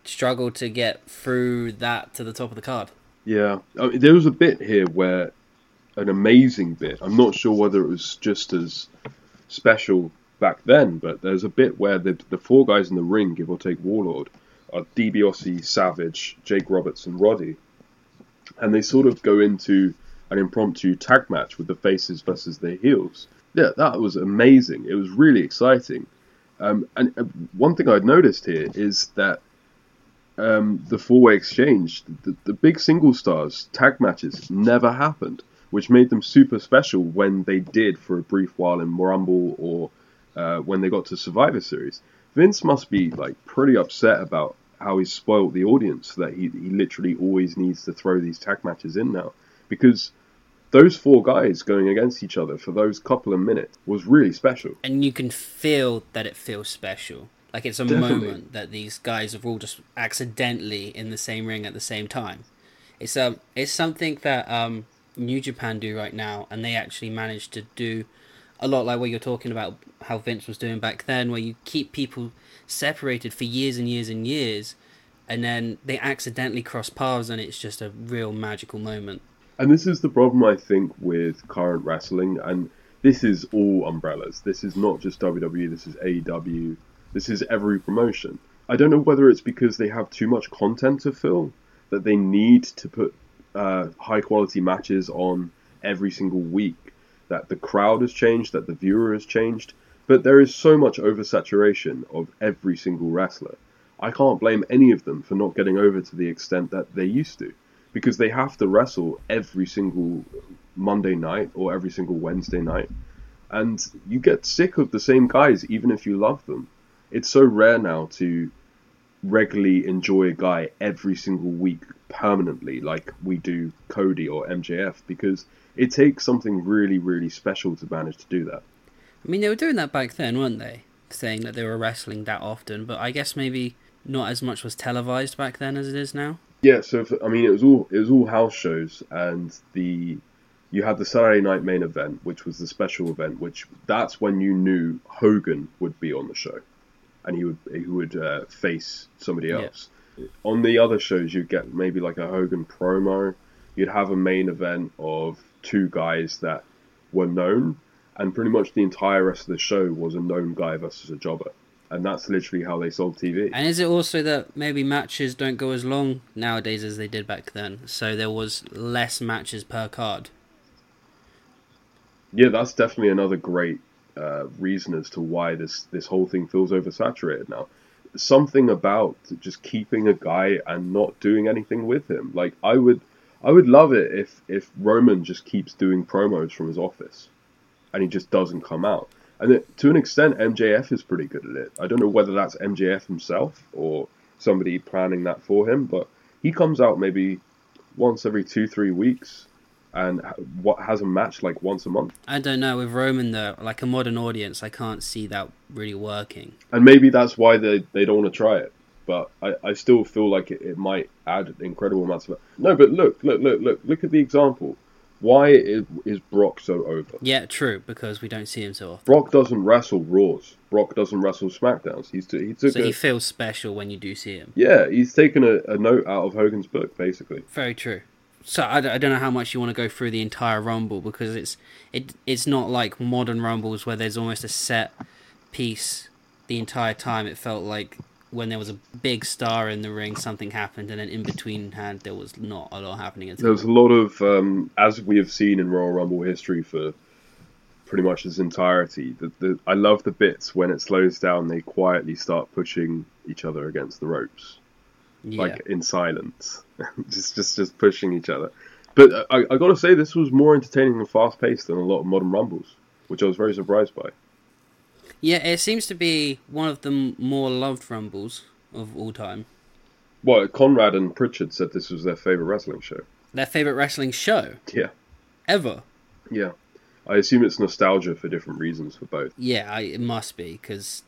struggled to get through that to the top of the card. Yeah, I mean, there was a bit here where an amazing bit. I'm not sure whether it was just as special back then, but there's a bit where the the four guys in the ring, give or take Warlord, are DiBiase, Savage, Jake Roberts, and Roddy, and they sort of go into an impromptu tag match with the faces versus the heels. Yeah, that was amazing. It was really exciting. Um, and uh, one thing I'd noticed here is that um, the four way exchange, the, the big single stars tag matches never happened, which made them super special when they did for a brief while in Rumble or uh, when they got to Survivor Series. Vince must be like pretty upset about how he's spoiled the audience that he, he literally always needs to throw these tag matches in now because those four guys going against each other for those couple of minutes was really special. And you can feel that it feels special. Like it's a Definitely. moment that these guys have all just accidentally in the same ring at the same time. It's um it's something that um New Japan do right now and they actually manage to do a lot like what you're talking about how Vince was doing back then where you keep people separated for years and years and years and then they accidentally cross paths and it's just a real magical moment. And this is the problem I think with current wrestling, and this is all umbrellas. This is not just WWE. This is AEW. This is every promotion. I don't know whether it's because they have too much content to fill that they need to put uh, high quality matches on every single week. That the crowd has changed, that the viewer has changed, but there is so much oversaturation of every single wrestler. I can't blame any of them for not getting over to the extent that they used to because they have to wrestle every single Monday night or every single Wednesday night. And you get sick of the same guys even if you love them. It's so rare now to regularly enjoy a guy every single week permanently like we do Cody or MJF because it takes something really, really special to manage to do that. I mean, they were doing that back then, weren't they? Saying that they were wrestling that often, but I guess maybe not as much was televised back then as it is now. Yeah, so for, I mean, it was all it was all house shows, and the you had the Saturday night main event, which was the special event, which that's when you knew Hogan would be on the show, and he would he would uh, face somebody Yeah. else. On the other shows, you'd get maybe like a Hogan promo. You'd have a main event of two guys that were known, and pretty much the entire rest of the show was a known guy versus a jobber, and that's literally how they sold TV. And is it also that maybe matches don't go as long nowadays as they did back then? So there was less matches per card. Yeah, that's definitely another great uh, reason as to why this this whole thing feels oversaturated now. Something about just keeping a guy and not doing anything with him. Like I would, I would love it if if Roman just keeps doing promos from his office, and he just doesn't come out. And it, to an extent, MJF is pretty good at it. I don't know whether that's MJF himself or somebody planning that for him, but he comes out maybe once every two three weeks and what has a match like once a month. I don't know with Roman though, like a modern audience, I can't see that really working. and maybe that's why they, they don't want to try it. But I, I still feel like it, it might add incredible amounts of no. But look, look, look, look, look at the example. Why is, is Brock so over? Yeah, true, because we don't see him so often. Brock doesn't wrestle Raws. Brock doesn't wrestle Smackdowns. He's t- he took So a, he feels special when you do see him. yeah. He's taken a, a note out of Hogan's book basically. Very true. So I don't know how much you want to go through the entire rumble because it's it it's not like modern rumbles where there's almost a set piece the entire time. It felt like when there was a big star in the ring, something happened, and then in between hand there was not a lot happening at all. There's a lot of um, as we have seen in Royal Rumble history for pretty much its entirety. The, the, I love the bits when it slows down. They quietly start pushing each other against the ropes. Yeah. like in silence, just just just pushing each other. But I, I got to say, this was more entertaining and fast paced than a lot of modern rumbles, which I was very surprised by. yeah, it seems to be one of the more loved rumbles of all time. Well, Conrad and Prichard said this was their favorite wrestling show. Their favorite wrestling show Yeah, ever. yeah. I assume it's nostalgia for different reasons for both. Yeah, I, it must be because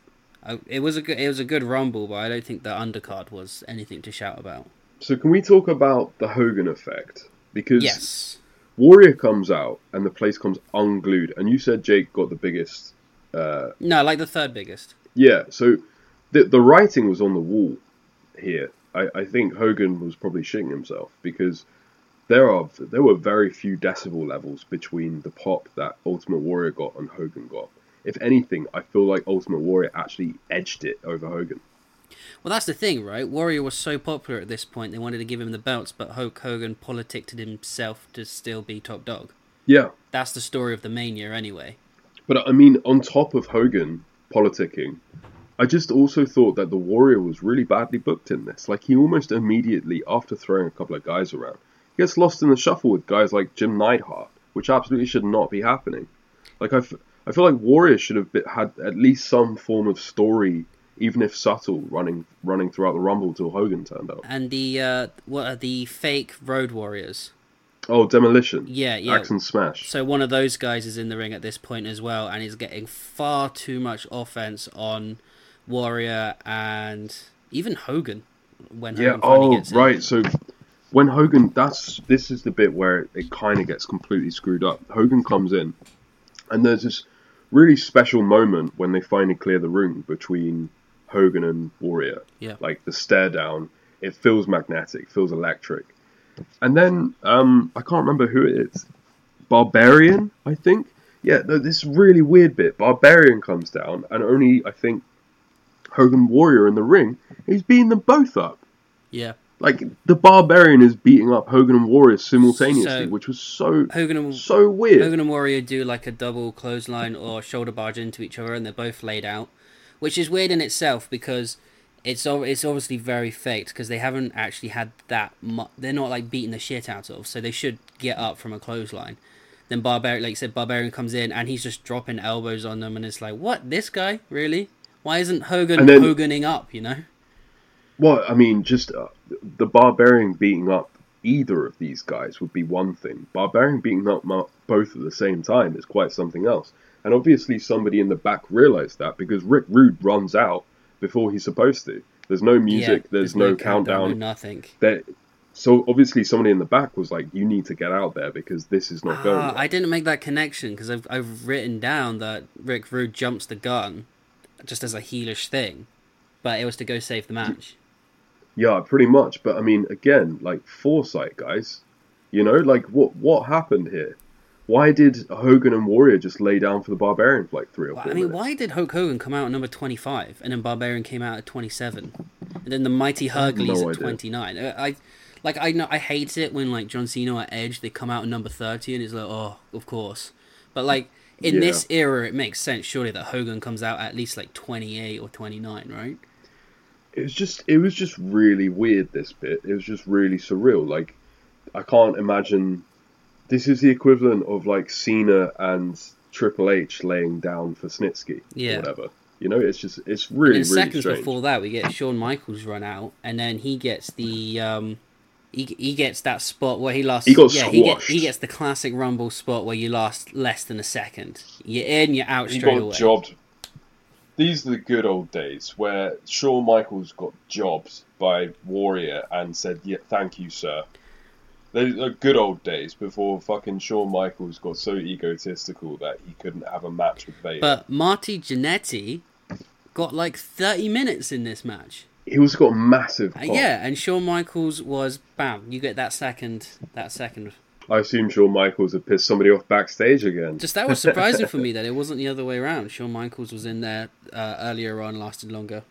it was a good it was a good rumble, but I don't think the undercard was anything to shout about. So, can we talk about the Hogan effect? Because Yes. Warrior comes out and the place comes unglued. And you said Jake got the biggest. Uh, No, like the third biggest. yeah, so the the writing was on the wall here. I, I think Hogan was probably shitting himself because there are there were very few decibel levels between the pop that Ultimate Warrior got and Hogan got. If anything, I feel like Ultimate Warrior actually edged it over Hogan. Well, that's the thing, right? Warrior was so popular at this point, they wanted to give him the belts, but Hulk Hogan politicked himself to still be top dog. Yeah, That's the story of the Mania, anyway. But I mean, on top of Hogan politicking, I just also thought that the Warrior was really badly booked in this. Like, he almost immediately, after throwing a couple of guys around, he gets lost in the shuffle with guys like Jim Neidhart, which absolutely should not be happening. Like, I, f- I feel like Warrior should have had at least some form of story, even if subtle, running running throughout the Rumble till Hogan turned up. And the uh, what are the fake Road Warriors? Oh, Demolition. Yeah, yeah. Axe and Smash. So one of those guys is in the ring at this point as well, and he's getting far too much offense on Warrior and even Hogan when Hogan finally Oh, gets in. right. So when Hogan, that's this is the bit where it kind of gets completely screwed up. Hogan comes in, and there's this really special moment when they finally clear the ring between Hogan and Warrior. Yeah. Like the stare down, it feels magnetic, feels electric, and then um, I can't remember who it is. Barbarian, I think. Yeah, no, this really weird bit. Barbarian comes down, and only I think Hogan Warrior in the ring. He's beating them both up. Yeah. Like the Barbarian is beating up Hogan and Warrior simultaneously, So- which was so Hogan and so weird. Hogan and Warrior do like a double clothesline or shoulder barge into each other, and they're both laid out, which is weird in itself because it's ob- it's obviously very faked because they haven't actually had that. Mu- they're not like beating the shit out of, so they should get up from a clothesline. Then Barbarian, like you said, Barbarian comes in and he's just dropping elbows on them, and it's like, what? This guy really? Why isn't Hogan And then- Hoganing up? You know? Well, I mean, just uh, the Barbarian beating up either of these guys would be one thing. Barbarian beating up both at the same time is quite something else. And obviously, somebody in the back realised that because Rick Rude runs out before he's supposed to. There's no music. Yeah, there's, no, countdown. no nothing. There- so obviously, somebody in the back was like, "You need to get out there because this is not going." Ah, well." I didn't make that connection because I've, I've written down that Rick Rude jumps the gun just as a heelish thing, but it was to go save the match. Yeah, pretty much. But I mean, again, like foresight, guys. You know, like what what happened here? Why did Hogan and Warrior just lay down for the Barbarian for like three or four I mean, minutes? why did Hulk Hogan come out at number 25 and then Barbarian came out at 27? And then the Mighty Hercules no at 29. Uh, I like I know I hate it when like John Cena or Edge they come out at number 30 and it's like, "Oh, of course." But like in Yeah. this era it makes sense surely that Hogan comes out at least like 28 or 29, right? It was just it was just really weird. This bit. It was just really surreal. Like I can't imagine. This is the equivalent of like Cena and Triple H laying down for Snitsky Yeah. or whatever. You know, it's just it's really and really seconds strange. before that, we get Shawn Michaels run out, and then he gets the um, he, he gets that spot where he lasts. He got yeah, he, get, squashed. he gets the classic Rumble spot where you last less than a second. You're in, you're out He straight got away. jobbed. These are the good old days where Shawn Michaels got jobbed by Warrior and said, "Yeah, thank you, sir." Those are good old days before fucking Shawn Michaels got so egotistical that he couldn't have a match with Vader. But Marty Jannetty got like 30 minutes in this match. he also got massive. Uh, pop. yeah, and Shawn Michaels was bam. You get that second, that second. I assume Shawn Michaels had pissed somebody off backstage again. Just that was surprising for me that it wasn't the other way around. Shawn Michaels was in there uh, earlier on, lasted longer,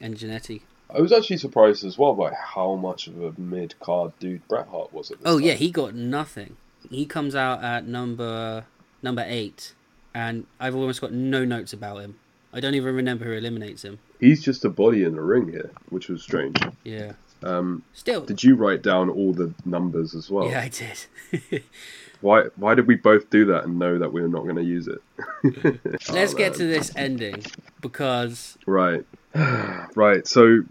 and Jannetty. I was actually surprised as well by how much of a mid card dude Bret Hart was at this Oh yeah, he got nothing. He comes out at number number eight, and I've almost got no notes about him. I don't even remember who eliminates him. he's just a body in the ring here, which was strange. Yeah. Um, Still. did you write down all the numbers as well? Yeah, I did. Why why did we both do that and know that we were not going to use it? Let's Oh, get man. to this ending because Right. right. So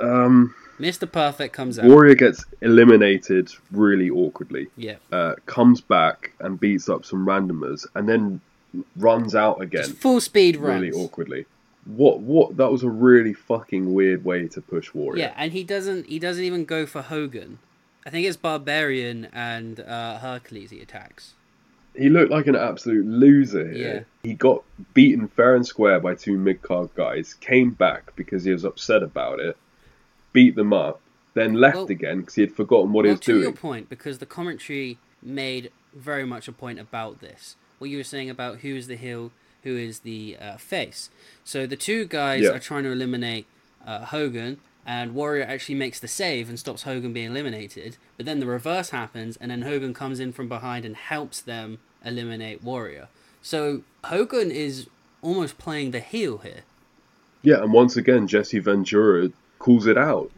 um, Mr. Perfect comes out. Warrior gets eliminated really awkwardly. Yeah. Uh, comes back and beats up some randomers and then runs out again Just full speed runs. really awkwardly. What what that was a really fucking weird way to push Warrior. Yeah, and he doesn't he doesn't even go for Hogan. I think it's Barbarian and uh, Hercules he attacks. He looked like an absolute loser here. Yeah. He got beaten fair and square by two mid card guys, came back because he was upset about it, beat them up, then left Well- again because he had forgotten what he well, was to doing. your point, because the commentary made very much a point about this. What you were saying about who is the heel, who is the uh, face. So the two guys Yeah. are trying to eliminate uh, Hogan, and Warrior actually makes the save and stops Hogan being eliminated. But then the reverse happens, and then Hogan comes in from behind and helps them eliminate Warrior. So Hogan is almost playing the heel here. Yeah, and once again, Jesse Ventura calls it out.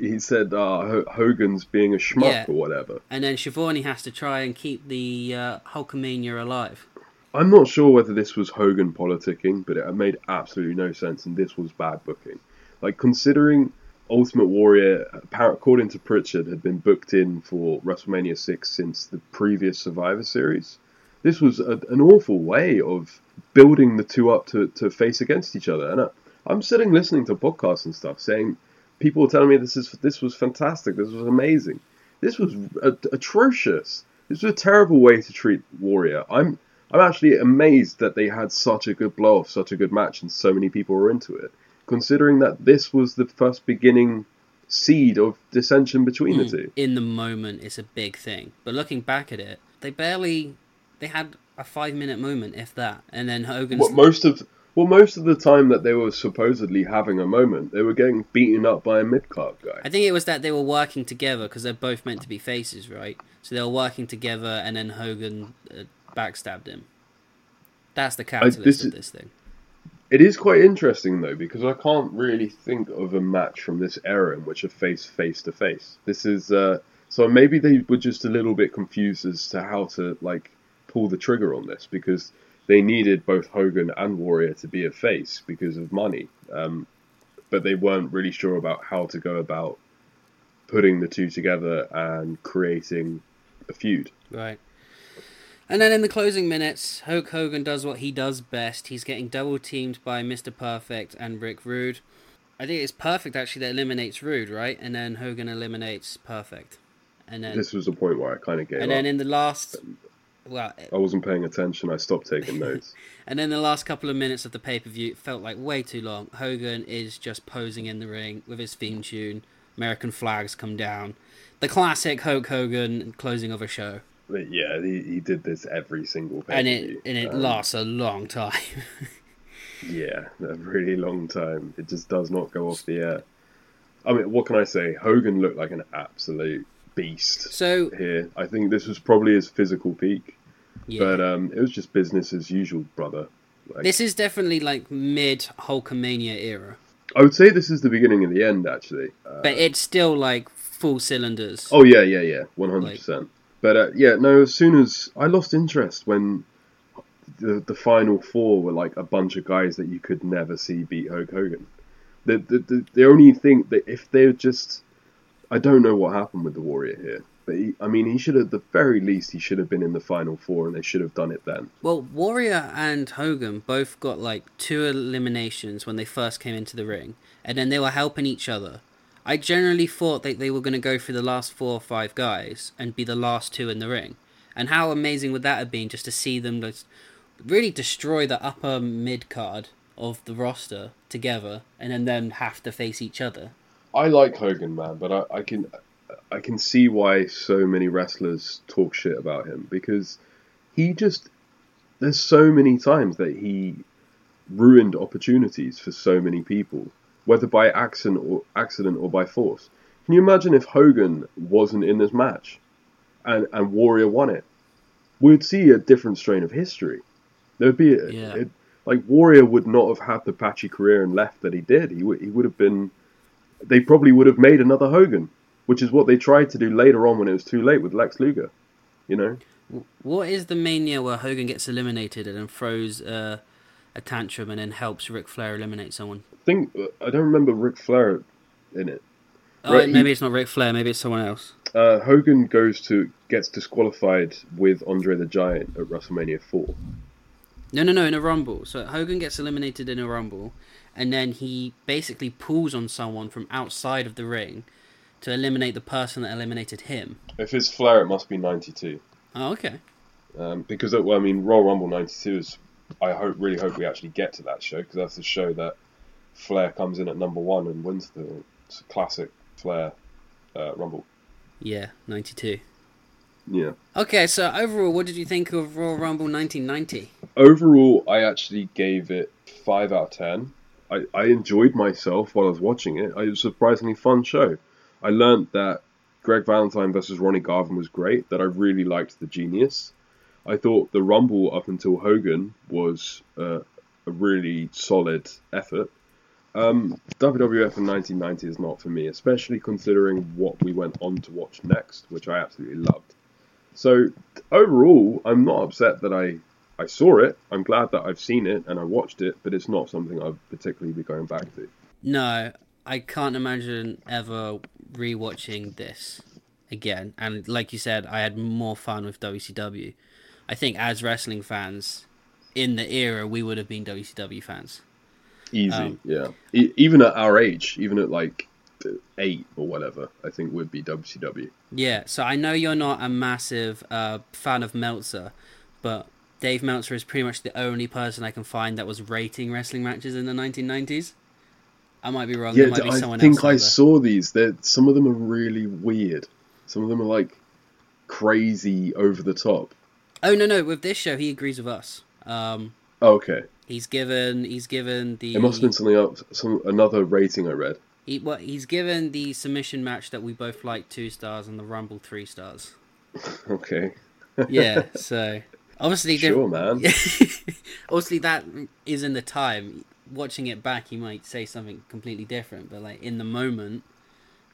He said uh, Ho- Hogan's being a schmuck Yeah. or whatever. And then Schiavone has to try and keep the uh, Hulkamania alive. I'm not sure whether this was Hogan politicking, but it made absolutely no sense, and this was bad booking. Like, considering Ultimate Warrior, according to Prichard, had been booked in for WrestleMania 6 since the previous Survivor Series, this was a, an awful way of building the two up to, to face against each other. And I, I'm sitting listening to podcasts and stuff saying, people are telling me this is this was fantastic, this was amazing. This was a, atrocious. This was a terrible way to treat Warrior. I'm I'm actually amazed that they had such a good blow off, such a good match, and so many people were into it. Considering that this was the first beginning seed of dissension between the two. in the moment it's a big thing but looking back at it they barely they had a five minute moment if that and then hogan's What most of well, most of the time that they were supposedly having a moment, they were getting beaten up by a mid card guy. i think it was that they were working together because they're both meant to be faces right so they were working together and then hogan uh, backstabbed him that's the catalyst this of is- this thing It is quite interesting though because I can't really think of a match from this era in which a face face to face. This is uh, so maybe they were just a little bit confused as to how to like pull the trigger on this because they needed both Hogan and Warrior to be a face because of money, um, but they weren't really sure about how to go about putting the two together and creating a feud. Right. And then in the closing minutes, Hulk Hogan does what he does best. He's getting double teamed by Mr. Perfect and Rick Rude. I think it's Perfect actually that eliminates Rude, right? And then Hogan eliminates Perfect. And then This was the point where I kind of gave and up. then in the last well, I wasn't paying attention. I stopped taking notes. and then the last couple of minutes of the pay-per-view felt like way too long. Hogan is just posing in the ring with his theme tune. American flags come down. The classic Hulk Hogan closing of a show. But yeah, he, he did this every single pay And it and it lasts a long time. Yeah, a really long time. It just does not go off the air. I mean, what can I say? Hogan looked like an absolute beast so here. I think this was probably his physical peak, yeah. but um, it was just business as usual, brother. Like, This is definitely like mid Hulkamania era, I would say this is the beginning of the end, actually. Uh, but it's still like full cylinders. oh yeah, yeah, yeah, one hundred percent. But uh, yeah, no. As soon as I lost interest when the the final four were like a bunch of guys that you could never see beat Hulk Hogan. The the the, the only thing that if they're just, I don't know what happened with the Warrior here. But he, I mean, he should have, the very least, he should have been in the final four, and they should have done it then. Well, Warrior and Hogan both got like two eliminations when they first came into the ring, and then they were helping each other. I generally thought that they were going to go through the last four or five guys and be the last two in the ring. And how amazing would that have been just to see them just really destroy the upper mid card of the roster together and then them have to face each other? I like Hogan, man, but I, I can I can see why so many wrestlers talk shit about him because he just there's so many times that he ruined opportunities for so many people, whether by accident or accident or by force. Can you imagine if Hogan wasn't in this match and, and Warrior won it? We'd see a different strain of history. There'd be a, Yeah. it, like Warrior would not have had the patchy career and left that he did. He would he would have been. They probably would have made another Hogan, which is what they tried to do later on when it was too late with Lex Luger. You know, What is the mania where Hogan gets eliminated and then throws uh, a tantrum and then helps Ric Flair eliminate someone? I think I don't remember Ric Flair in it. Oh, Right, maybe it's not Ric Flair. Maybe it's someone else. Uh, Hogan goes to gets disqualified with Andre the Giant at WrestleMania four. No, no, no, in a rumble. So Hogan gets eliminated in a rumble, and then he basically pulls on someone from outside of the ring to eliminate the person that eliminated him. If it's Flair, it must be 92. Oh, okay. Um, because, uh, well, I mean, Royal Rumble 92 is. I hope, really hope we actually get to that show because that's the show that Flair comes in at number one and wins the classic Flair uh, Rumble. Yeah, 92. Yeah. Okay, so overall, what did you think of Royal Rumble 1990? Overall, I actually gave it 5 out of 10. I, I enjoyed myself while I was watching it. It was a surprisingly fun show. I learned that Greg Valentine versus Ronnie Garvin was great, that I really liked the genius. I thought the Rumble up until Hogan was uh, a really solid effort. Um, WWF in 1990 is not for me, especially considering what we went on to watch next, which I absolutely loved. So overall, I'm not upset that I I saw it. I'm glad that I've seen it and I watched it, but it's not something I'd particularly be going back to. No, I can't imagine ever rewatching this again. And like you said, I had more fun with WCW. I think as wrestling fans in the era, we would have been WCW fans. Easy, Um, yeah. E- even at our age, even at like eight or whatever, I think would be WCW. Yeah, so I know you're not a massive uh, fan of Meltzer, but Dave Meltzer is pretty much the only person I can find that was rating wrestling matches in the 1990s. I might be wrong. Yeah, there might be I think. I saw these. They're, some of them are really weird. Some of them are like crazy over the top. Oh no, no. With this show, he agrees with us. Um, Oh, okay, he's given. He's given the. it must have been something else. Some another rating I read. He, well, he's given the submission match that we both like two stars and the Rumble three stars. Okay, Yeah, so obviously, sure, man. obviously that is in the time. Watching it back, you might say something completely different, but like in the moment,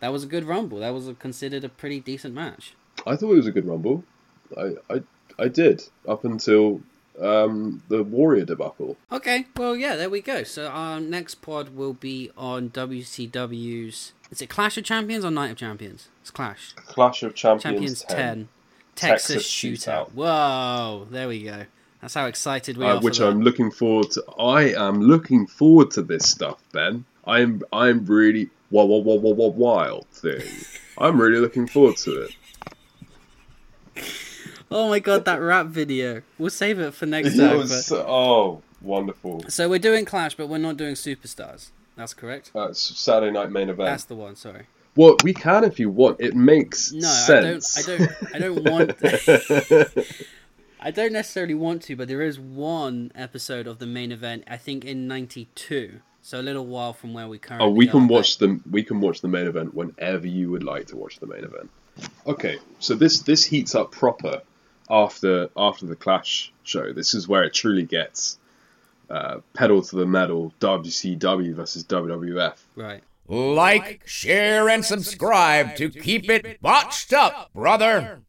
that was a good Rumble. That was a, considered a pretty decent match. I thought it was a good rumble. I I, I did up until um, the Warrior debacle. Okay, well, yeah, there we go. So our next pod will be on WCW's. Is it Clash of Champions or Night of Champions? It's Clash. Clash of Champions, Champions 10, 10. Texas, Texas Shootout. Shootout. Whoa, there we go. That's how excited we uh, are. which for I'm looking forward to. I am looking forward to this stuff, Ben. I'm I'm really wild, wild, wild, wild, wild, wild thing. I'm really looking forward to it. Oh my god, that rap video. We'll save it for next time. but- so- oh wonderful. So we're doing Clash, but we're not doing Superstars. That's correct. Uh, Saturday night main event. That's the one. Sorry. Well, we can if you want. It makes No, sense. I don't. I don't. I don't want. I don't necessarily want to, but there is one episode of the main event. I think in '92, so a little while from where we currently. oh, we can are, watch the we can watch the main event whenever you would like to watch the main event. Okay, so this this heats up proper after after the Clash show. This is where it truly gets uh, pedal to the metal. WCW versus WWF. Right. Like, share, and subscribe to keep it botched up, brother.